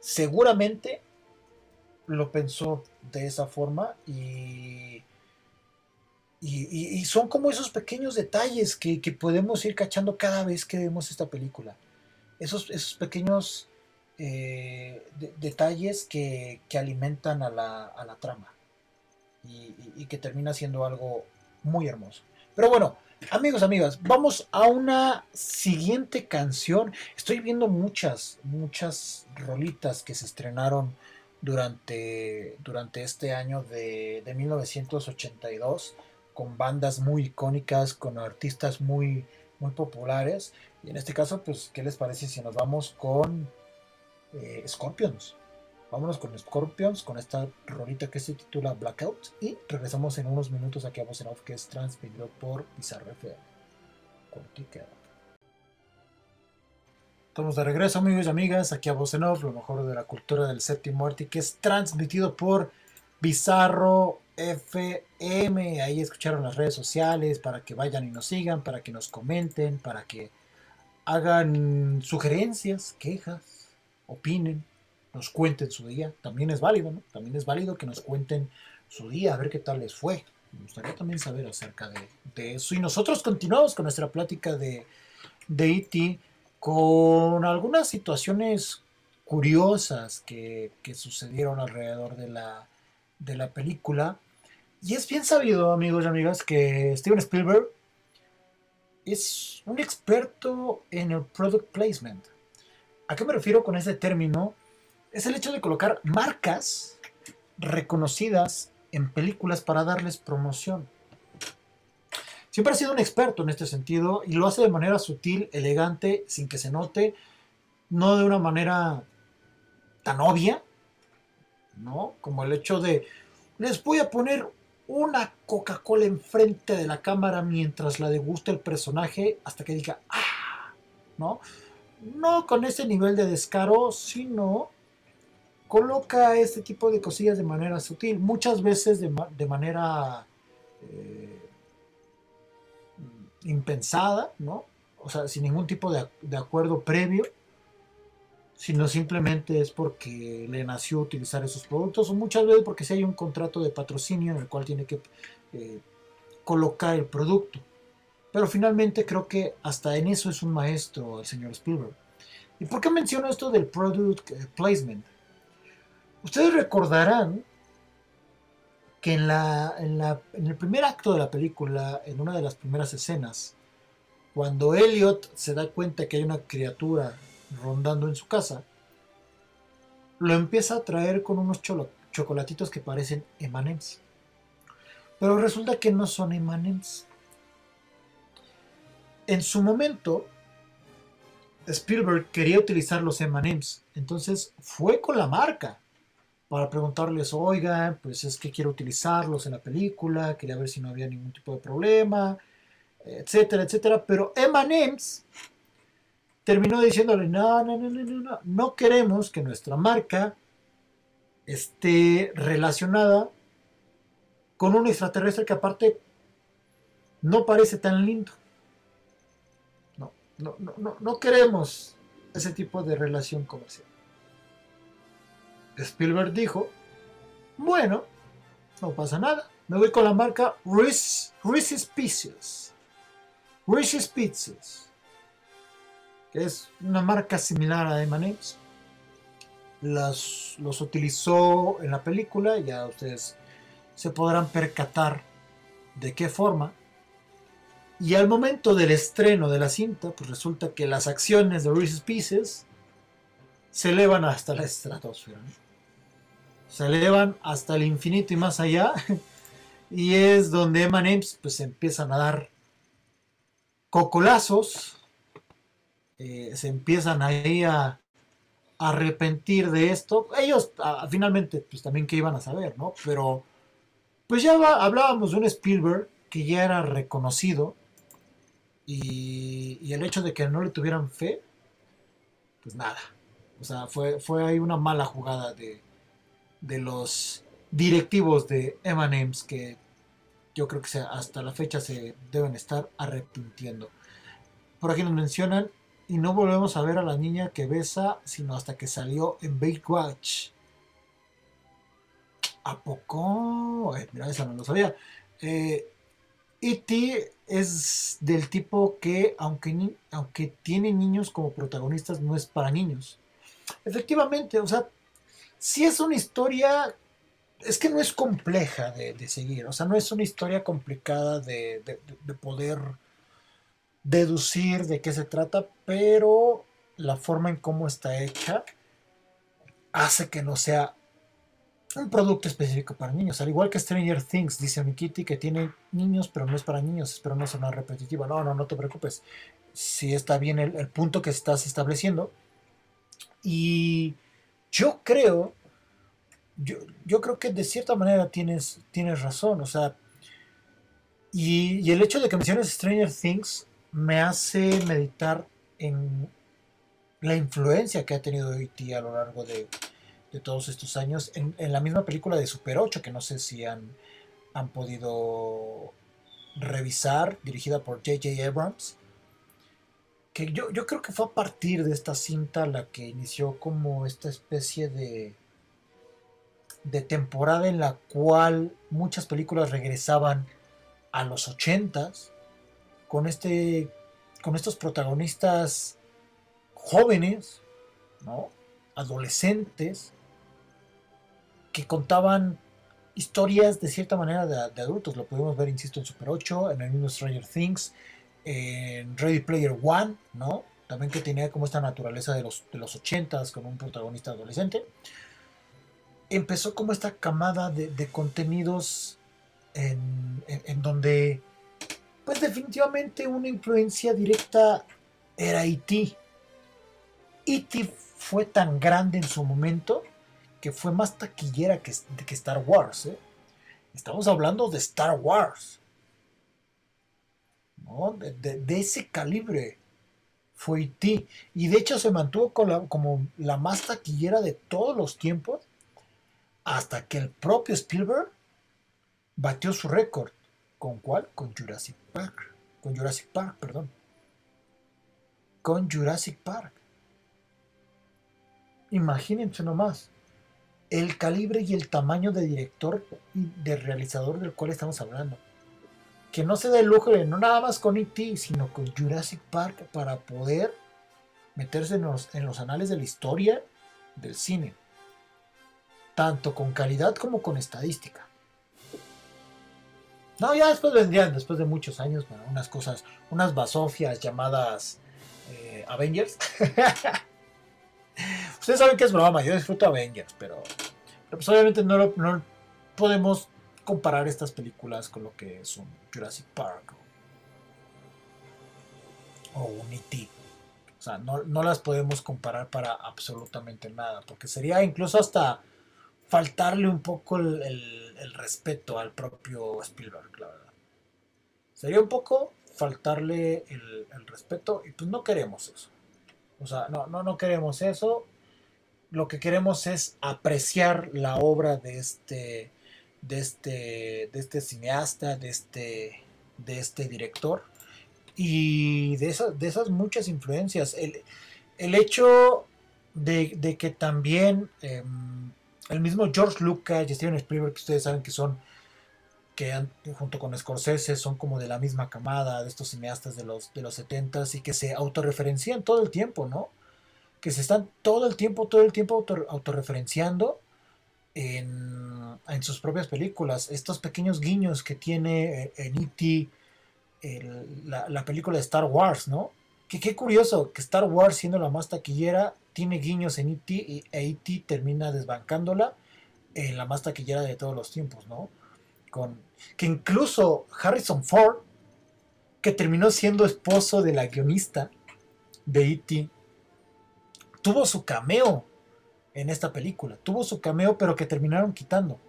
Seguramente lo pensó de esa forma y, y, son como esos pequeños detalles que, podemos ir cachando cada vez que vemos esta película. Esos, esos pequeños eh, detalles que, alimentan a la, a la trama y, y, que termina siendo algo muy hermoso. Pero bueno, amigos, amigas, vamos a una siguiente canción. Estoy viendo muchas, muchas rolitas que se estrenaron durante, durante este año de, 1982 con bandas muy icónicas, con artistas muy, muy populares. Y en este caso, pues, ¿qué les parece si nos vamos con eh, Scorpions? Vámonos con Scorpions, con esta rolita que se titula Blackout. Y regresamos en unos minutos aquí a Voz que es transmitido por Bizarre FM. Estamos de regreso, amigos y amigas, aquí a Voz lo mejor de la cultura del séptimo arte, que es transmitido por Bizarro FM. Ahí escucharon las redes sociales para que vayan y nos sigan, para que nos comenten, para que hagan sugerencias, quejas, opinen, nos cuenten su día. También es válido, ¿no? También es válido que nos cuenten su día, a ver qué tal les fue. Me gustaría también saber acerca de, eso. Y nosotros continuamos con nuestra plática de, de E.T. con algunas situaciones curiosas que, que sucedieron alrededor de la, de la película. Y es bien sabido, amigos y amigas, que Steven Spielberg es un experto en el product placement. ¿A qué me refiero con ese término? Es el hecho de colocar marcas reconocidas en películas para darles promoción. Siempre ha sido un experto en este sentido y lo hace de manera sutil, elegante, sin que se note, no de una manera tan obvia, ¿no? Como el hecho de, les voy a poner una Coca-Cola enfrente de la cámara mientras la degusta el personaje hasta que diga, ¡ah! ¿No? No con ese nivel de descaro, sino coloca este tipo de cosillas de manera sutil, muchas veces de, manera eh, impensada, ¿no? O sea, sin ningún tipo de acuerdo previo sino simplemente es porque le nació utilizar esos productos o muchas veces porque si hay un contrato de patrocinio en el cual tiene que eh, colocar el producto. Pero finalmente creo que hasta en eso es un maestro el señor Spielberg. ¿Y por qué menciono esto del product eh, placement? Ustedes recordarán que en, la, en, la, en el primer acto de la película, en una de las primeras escenas, cuando Elliot se da cuenta que hay una criatura rondando en su casa, lo empieza a traer con unos chocolatitos que parecen emanems. Pero resulta que no son emanems. En su momento, Spielberg quería utilizar los emanems, entonces fue con la marca para preguntarles, oigan, pues es que quiero utilizarlos en la película, quería ver si no había ningún tipo de problema, etcétera, etcétera. Pero Emanems terminó diciéndole, no, no, no, no, no, no queremos que nuestra marca esté relacionada con un extraterrestre que aparte no parece tan lindo. No, no, no, no queremos ese tipo de relación comercial. Spielberg dijo, bueno, no pasa nada, me voy con la marca Reese's Pieces. Reese's Es una marca similar a M&M's. los utilizó en la película, ya ustedes se podrán percatar de qué forma. Y al momento del estreno de la cinta, pues resulta que las acciones de Reese's Pieces se elevan hasta la estratosfera. Se elevan hasta el infinito y más allá. y es donde M&M's pues empiezan a dar cocolazos eh, se empiezan ahí a, arrepentir de esto. Ellos finalmente pues también que iban a saber, ¿no? Pero pues ya hablábamos de un Spielberg que ya era reconocido y, el hecho de que no le tuvieran fe, pues nada. O sea, fue, fue ahí una mala jugada de, de los directivos de M&M's que yo creo que hasta la fecha se deben estar arrepintiendo. Por aquí nos mencionan y no volvemos a ver a la niña que besa, sino hasta que salió en Watch. ¿A poco? Mira, esa no lo sabía. Eh, E.T. es del tipo que, aunque, aunque tiene niños como protagonistas, no es para niños. Efectivamente, o sea, si es una historia, es que no es compleja de, seguir, o sea, no es una historia complicada de, de poder deducir de qué se trata, pero la forma en cómo está hecha hace que no sea un producto específico para niños. Al igual que Stranger Things, dice Mikiti, que tiene niños, pero no es para niños, espero no una repetitiva. No, no, no te preocupes. Si está bien el, punto que estás estableciendo. Y yo creo, yo, yo, creo que de cierta manera tienes, tienes razón. O sea, y, y el hecho de que menciones Stranger Things me hace meditar en la influencia que ha tenido E.T. a lo largo de, todos estos años en, la misma película de Super 8, que no sé si han, han podido revisar, dirigida por J.J. Abrams. que yo, yo creo que fue a partir de esta cinta la que inició como esta especie de, de temporada en la cual muchas películas regresaban a los ochentas con este con estos protagonistas jóvenes, ¿no? adolescentes, que contaban historias de cierta manera de, adultos. Lo podemos ver, insisto, en Super 8, en el mismo Stranger Things, en Ready Player One, ¿no? También que tenía como esta naturaleza de los, de los 80s con un protagonista adolescente. Empezó como esta camada de, contenidos en, en, donde, pues definitivamente una influencia directa era E.T. E.T. fue tan grande en su momento que fue más taquillera que, Star Wars. ¿eh? Estamos hablando de Star Wars de, ese calibre fue E.T. Y de hecho se mantuvo como la más taquillera de todos los tiempos hasta que el propio Spielberg batió su récord. ¿Con cuál? Con Jurassic Park. Con Jurassic Park, perdón. Con Jurassic Park. Imagínense nomás el calibre y el tamaño de director y de realizador del cual estamos hablando que no se dé el lujo de no nada más con E.T., sino con Jurassic Park para poder meterse en los, en los anales de la historia del cine. Tanto con calidad como con estadística. No, ya después vendrían, después de muchos años, bueno, unas cosas, unas basofias llamadas eh, Avengers. Ustedes saben que es broma, yo disfruto Avengers, pero, pues obviamente no, no podemos comparar estas películas con lo que son Jurassic Park o un E.T. O sea, no, las podemos comparar para absolutamente nada, porque sería incluso hasta faltarle un poco el, respeto al propio Spielberg, la verdad. Sería un poco faltarle el, el, respeto y pues no queremos eso. O sea, no, no, no queremos eso. Lo que queremos es apreciar la obra de este de este, de este cineasta, de este, de este director y de, esas, de esas muchas influencias. El, hecho de, que también em, el mismo George Lucas y Steven Spielberg, que ustedes saben que son, que junto con Scorsese son como de la misma camada de estos cineastas de los, de los 70s y que se autorreferencian todo el tiempo, ¿no? Que se están todo el tiempo, todo el tiempo auto, autorreferenciando en, sus propias películas. Estos pequeños guiños que tiene eh, en E.T. La, película de Star Wars, ¿no? Que qué curioso que Star Wars, siendo la más taquillera, tiene guiños en E.T. y E.T. termina desbancándola en la más taquillera de todos los tiempos, ¿no? Con, que incluso Harrison Ford, que terminó siendo esposo de la guionista de E.T., tuvo su cameo en esta película. Tuvo su cameo, pero que terminaron quitando.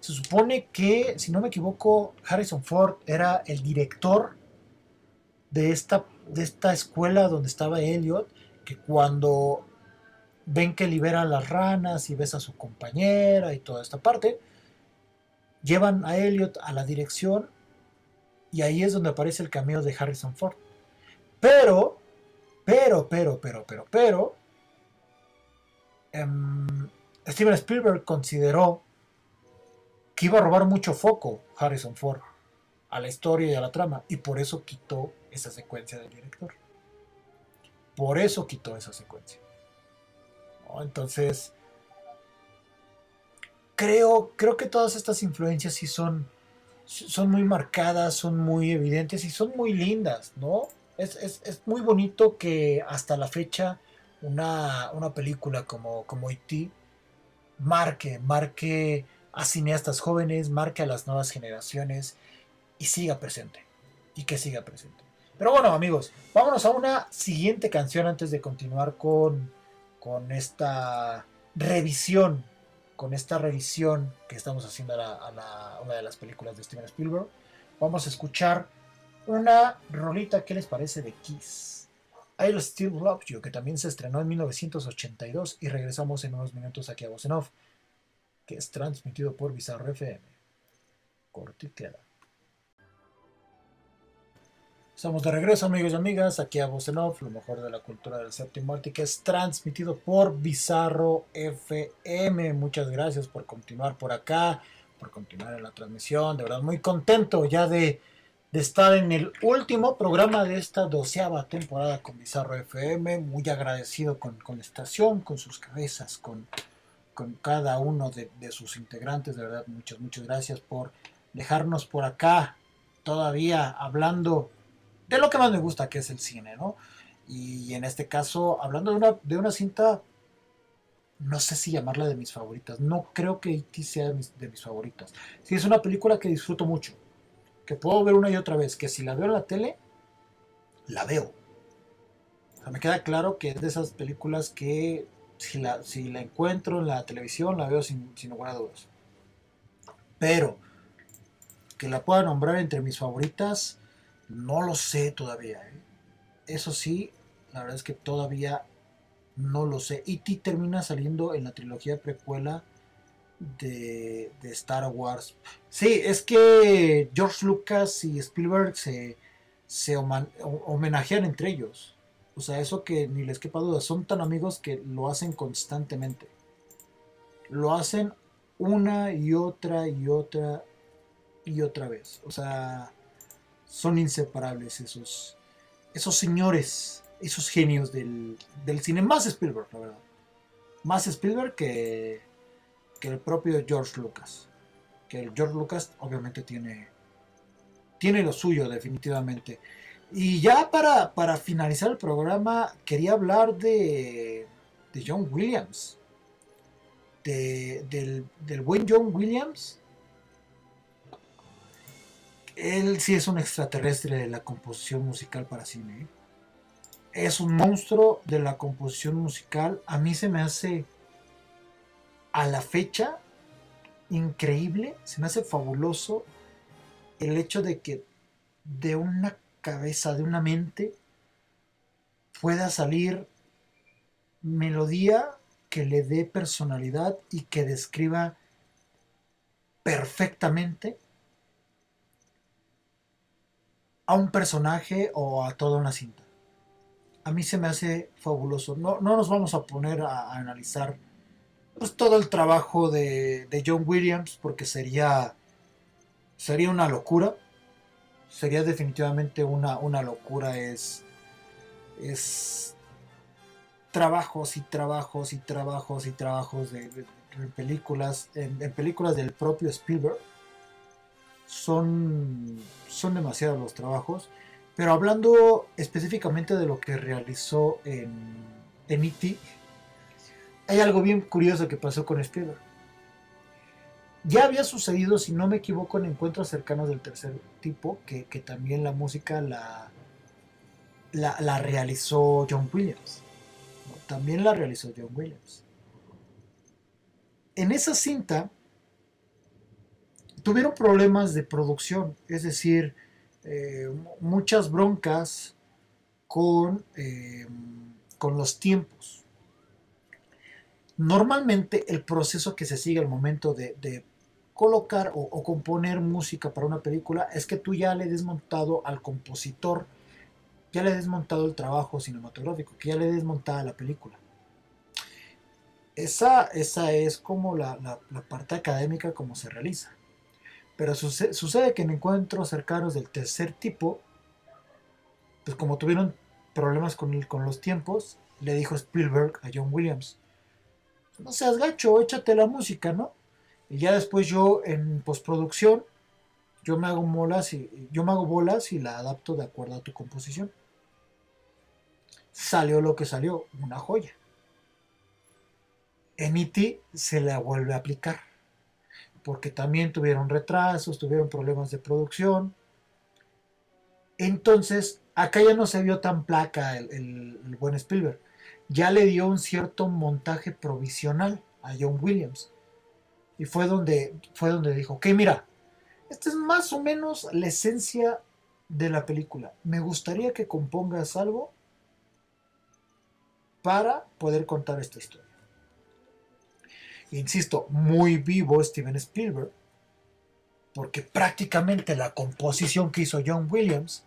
Se supone que, si no me equivoco, Harrison Ford era el director de esta, de esta escuela donde estaba Elliot, que cuando ven que libera a las ranas y ves a su compañera y toda esta parte, llevan a Elliot a la dirección y ahí es donde aparece el cameo de Harrison Ford. Pero, pero, pero, pero, pero, pero, Em, Steven Spielberg consideró que iba a robar mucho foco Harrison Ford a la historia y a la trama y por eso quitó esa secuencia del director. Por eso quitó esa secuencia. Entonces, creo, creo que todas estas influencias sí son, son muy marcadas, son muy evidentes y son muy lindas, ¿no? Es, es muy bonito que hasta la fecha una, película como, como E.T. marque, marque a cineastas jóvenes, marque a las nuevas generaciones y siga presente. Y que siga presente. Pero bueno, amigos, vámonos a una siguiente canción antes de continuar con, con esta revisión, con esta revisión que estamos haciendo a, una de las películas de Steven Spielberg. Vamos a escuchar una rolita, ¿qué les parece de Kiss? I'll Still Love You, que también se estrenó en 1982 y regresamos en unos minutos aquí a Voz Off, que es transmitido por Bizarro FM. Corte y queda. Estamos de regreso, amigos y amigas, aquí a Voz lo mejor de la cultura del séptimo arte, que es transmitido por Bizarro FM. Muchas gracias por continuar por acá, por continuar en la transmisión. De verdad, muy contento ya de, estar en el último programa de esta doceava temporada con Bizarro FM. Muy agradecido con, la estación, con sus cabezas, con, con cada uno de, de sus integrantes. De verdad, muchas, muchas gracias por dejarnos por acá todavía hablando de lo que más me gusta, que es el cine, ¿no? Y en este caso, hablando de una, de una cinta, no sé si llamarla de mis favoritas, no creo que E.T. sea de mis, favoritas. Sí, es una película que disfruto mucho, que puedo ver una y otra vez, que si la veo en la tele, la veo. O sea, me queda claro que es de esas películas que si la, si la encuentro en la televisión, la veo sin, sin lugar a dudas. Pero, que la pueda nombrar entre mis favoritas, no lo sé todavía. ¿eh? Eso sí, la verdad es que todavía no lo sé. E.T. termina saliendo en la trilogía precuela de, Star Wars. Sí, es que George Lucas y Spielberg se, se homenajean entre ellos. O sea, eso que ni les quepa duda, son tan amigos que lo hacen constantemente. Lo hacen una y otra y otra y otra vez. O sea, son inseparables esos, esos señores, esos genios del, cine. Más Spielberg, la verdad. Más Spielberg que, que el propio George Lucas. Que el George Lucas obviamente tiene, tiene lo suyo definitivamente. Y ya para, para finalizar el programa quería hablar de, de John Williams. De, del, del buen John Williams él sí es un extraterrestre de la composición musical para cine. ¿eh? Es un monstruo de la composición musical. A mí se me hace, a la fecha, increíble, se me hace fabuloso el hecho de que de una cabeza, de una mente, pueda salir melodía que le dé personalidad y que describa perfectamente a un personaje o a toda una cinta. A mí se me hace fabuloso. No, no nos vamos a poner a, analizar pues, todo el trabajo de, John Williams porque sería, sería una locura. Sería definitivamente una, una locura. Es, es trabajos y trabajos y trabajos y trabajos de, películas, en películas del propio Spielberg son, son demasiados los trabajos. Pero hablando específicamente de lo que realizó en, en E.T., hay algo bien curioso que pasó con Spielberg. Ya había sucedido, si no me equivoco, en encuentros cercanos del tercer tipo, que, también la música la, la, realizó John Williams. También la realizó John Williams. En esa cinta tuvieron problemas de producción, es decir, eh, muchas broncas con, eh, con los tiempos. Normalmente el proceso que se sigue al momento de, colocar o, componer música para una película es que tú ya le des montado al compositor, ya le des montado el trabajo cinematográfico, que ya le des montada la película. Esa, esa es como la parte académica como se realiza. Pero sucede, que en encuentros cercanos del tercer tipo, pues como tuvieron problemas con, con los tiempos, le dijo Spielberg a John Williams, no seas gacho, échate la música, ¿no? Y ya después yo en postproducción, yo me hago bolas y yo me hago bolas y la adapto de acuerdo a tu composición. Salió lo que salió, una joya. En E.T. se la vuelve a aplicar porque también tuvieron retrasos, tuvieron problemas de producción. Entonces, acá ya no se vio tan placa el, buen Spielberg. Ya le dio un cierto montaje provisional a John Williams. Y fue donde, fue donde dijo, ok, mira, esta es más o menos la esencia de la película. Me gustaría que compongas algo para poder contar esta historia insisto, muy vivo Steven Spielberg, porque prácticamente la composición que hizo John Williams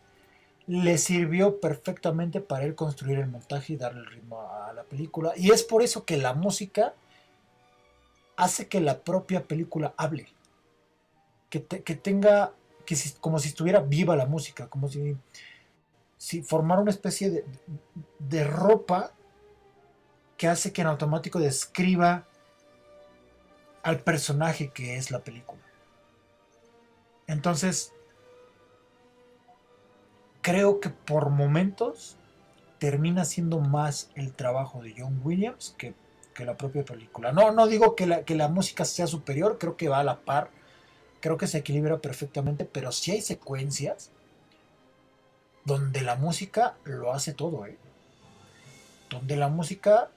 le sirvió perfectamente para él construir el montaje y darle el ritmo a la película. Y es por eso que la música hace que la propia película hable. Que, tenga, que como si estuviera viva la música, como si, si formara una especie de, de ropa que hace que en automático describa al personaje que es la película. Entonces, creo que por momentos termina siendo más el trabajo de John Williams que, la propia película. No, no digo que la, que la, música sea superior, creo que va a la par, creo que se equilibra perfectamente, pero sí hay secuencias donde la música lo hace todo, ¿eh? donde la música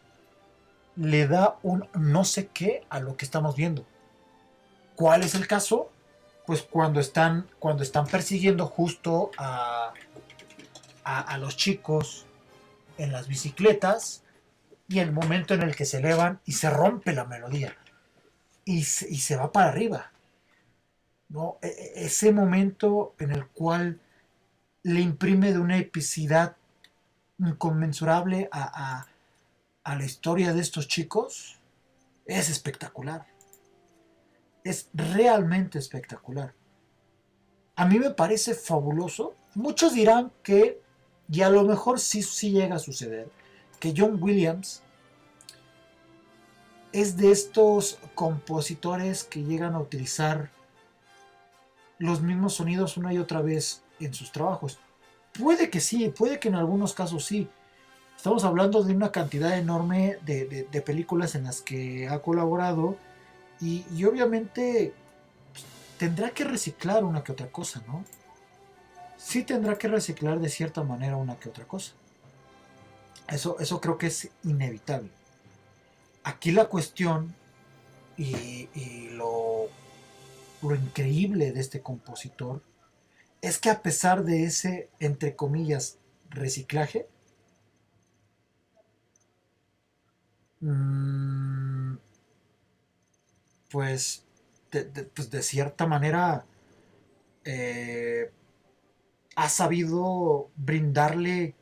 le da un no sé qué a lo que estamos viendo. ¿Cuál es el caso? Pues cuando están, cuando están persiguiendo justo a, a, los chicos en las bicicletas y el momento en el que se elevan y se rompe la melodía y se, va para arriba. ¿no? E, e, ese momento en el cual le imprime de una epicidad inconmensurable a la historia de estos chicos es espectacular. Es realmente espectacular. A mí me parece fabuloso. Muchos dirán que y a lo mejor sí, sí llega a suceder que John Williams es de estos compositores que llegan a utilizar los mismos sonidos una y otra vez en sus trabajos. Puede que sí, puede que en algunos casos sí. Estamos hablando de una cantidad enorme de, películas en las que ha colaborado y, obviamente tendrá que reciclar una que otra cosa, ¿no? sí tendrá que reciclar de cierta manera una que otra cosa. Eso, eso creo que es inevitable. Aquí la cuestión y, lo, lo increíble de este compositor es que a pesar de ese, entre comillas, reciclaje, pues, de, pues de, cierta manera eh, ha sabido brindarle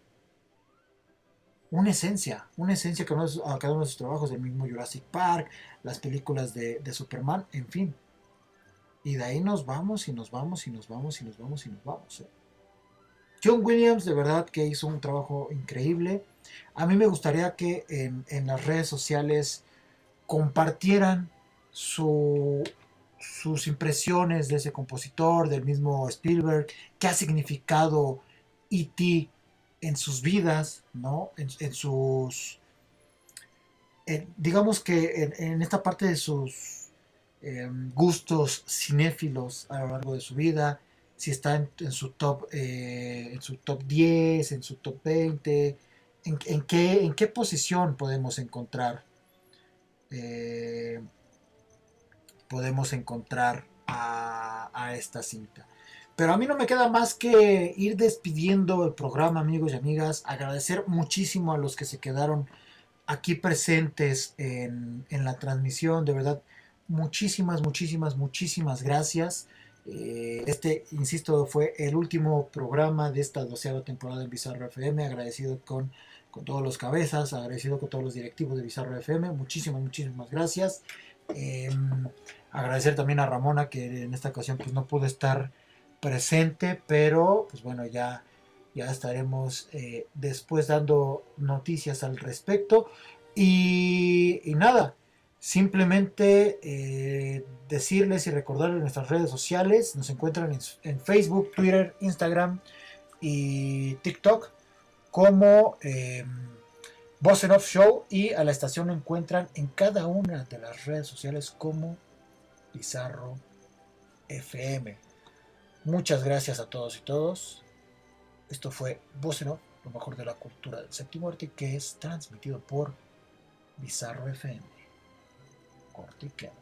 una esencia, una esencia que a cada uno de sus trabajos, el mismo Jurassic Park, las películas de, Superman, en fin. Y de ahí nos vamos y nos vamos y nos vamos y nos vamos y nos vamos. ¿eh? John Williams de verdad que hizo un trabajo increíble. A mí me gustaría que en, las redes sociales compartieran su, sus impresiones de ese compositor, del mismo Spielberg, qué ha significado E.T. en sus vidas, ¿no? En, sus... digamos que en, esta parte de sus em, gustos cinéfilos a lo largo de su vida, si está en, su top eh, en su top 10, en su top 20, en, qué, en posición podemos encontrar eh, podemos encontrar a, esta cinta. Pero a mí no me queda más que ir despidiendo el programa, amigos y amigas. Agradecer muchísimo a los que se quedaron aquí presentes en, la transmisión. De verdad, muchísimas, muchísimas, muchísimas gracias. Eh, este, insisto, fue el último programa de esta doceava temporada en Bizarro FM. Agradecido con, con todos los cabezas, agradecido con todos los directivos de Bizarro FM. Muchísimas, muchísimas gracias. Em, agradecer también a Ramona que en esta ocasión pues no pudo estar presente, pero pues bueno, ya, ya estaremos eh, después dando noticias al respecto. Y, nada, simplemente eh, decirles y recordarles nuestras redes sociales. Nos encuentran en, Facebook, Twitter, Instagram y TikTok como eh, Off Show y a la estación lo encuentran en cada una de las redes sociales como Pizarro FM. Muchas gracias a todos y todos. Esto fue Voz lo mejor de la cultura del séptimo arte, que es transmitido por Bizarro FM. Corte y.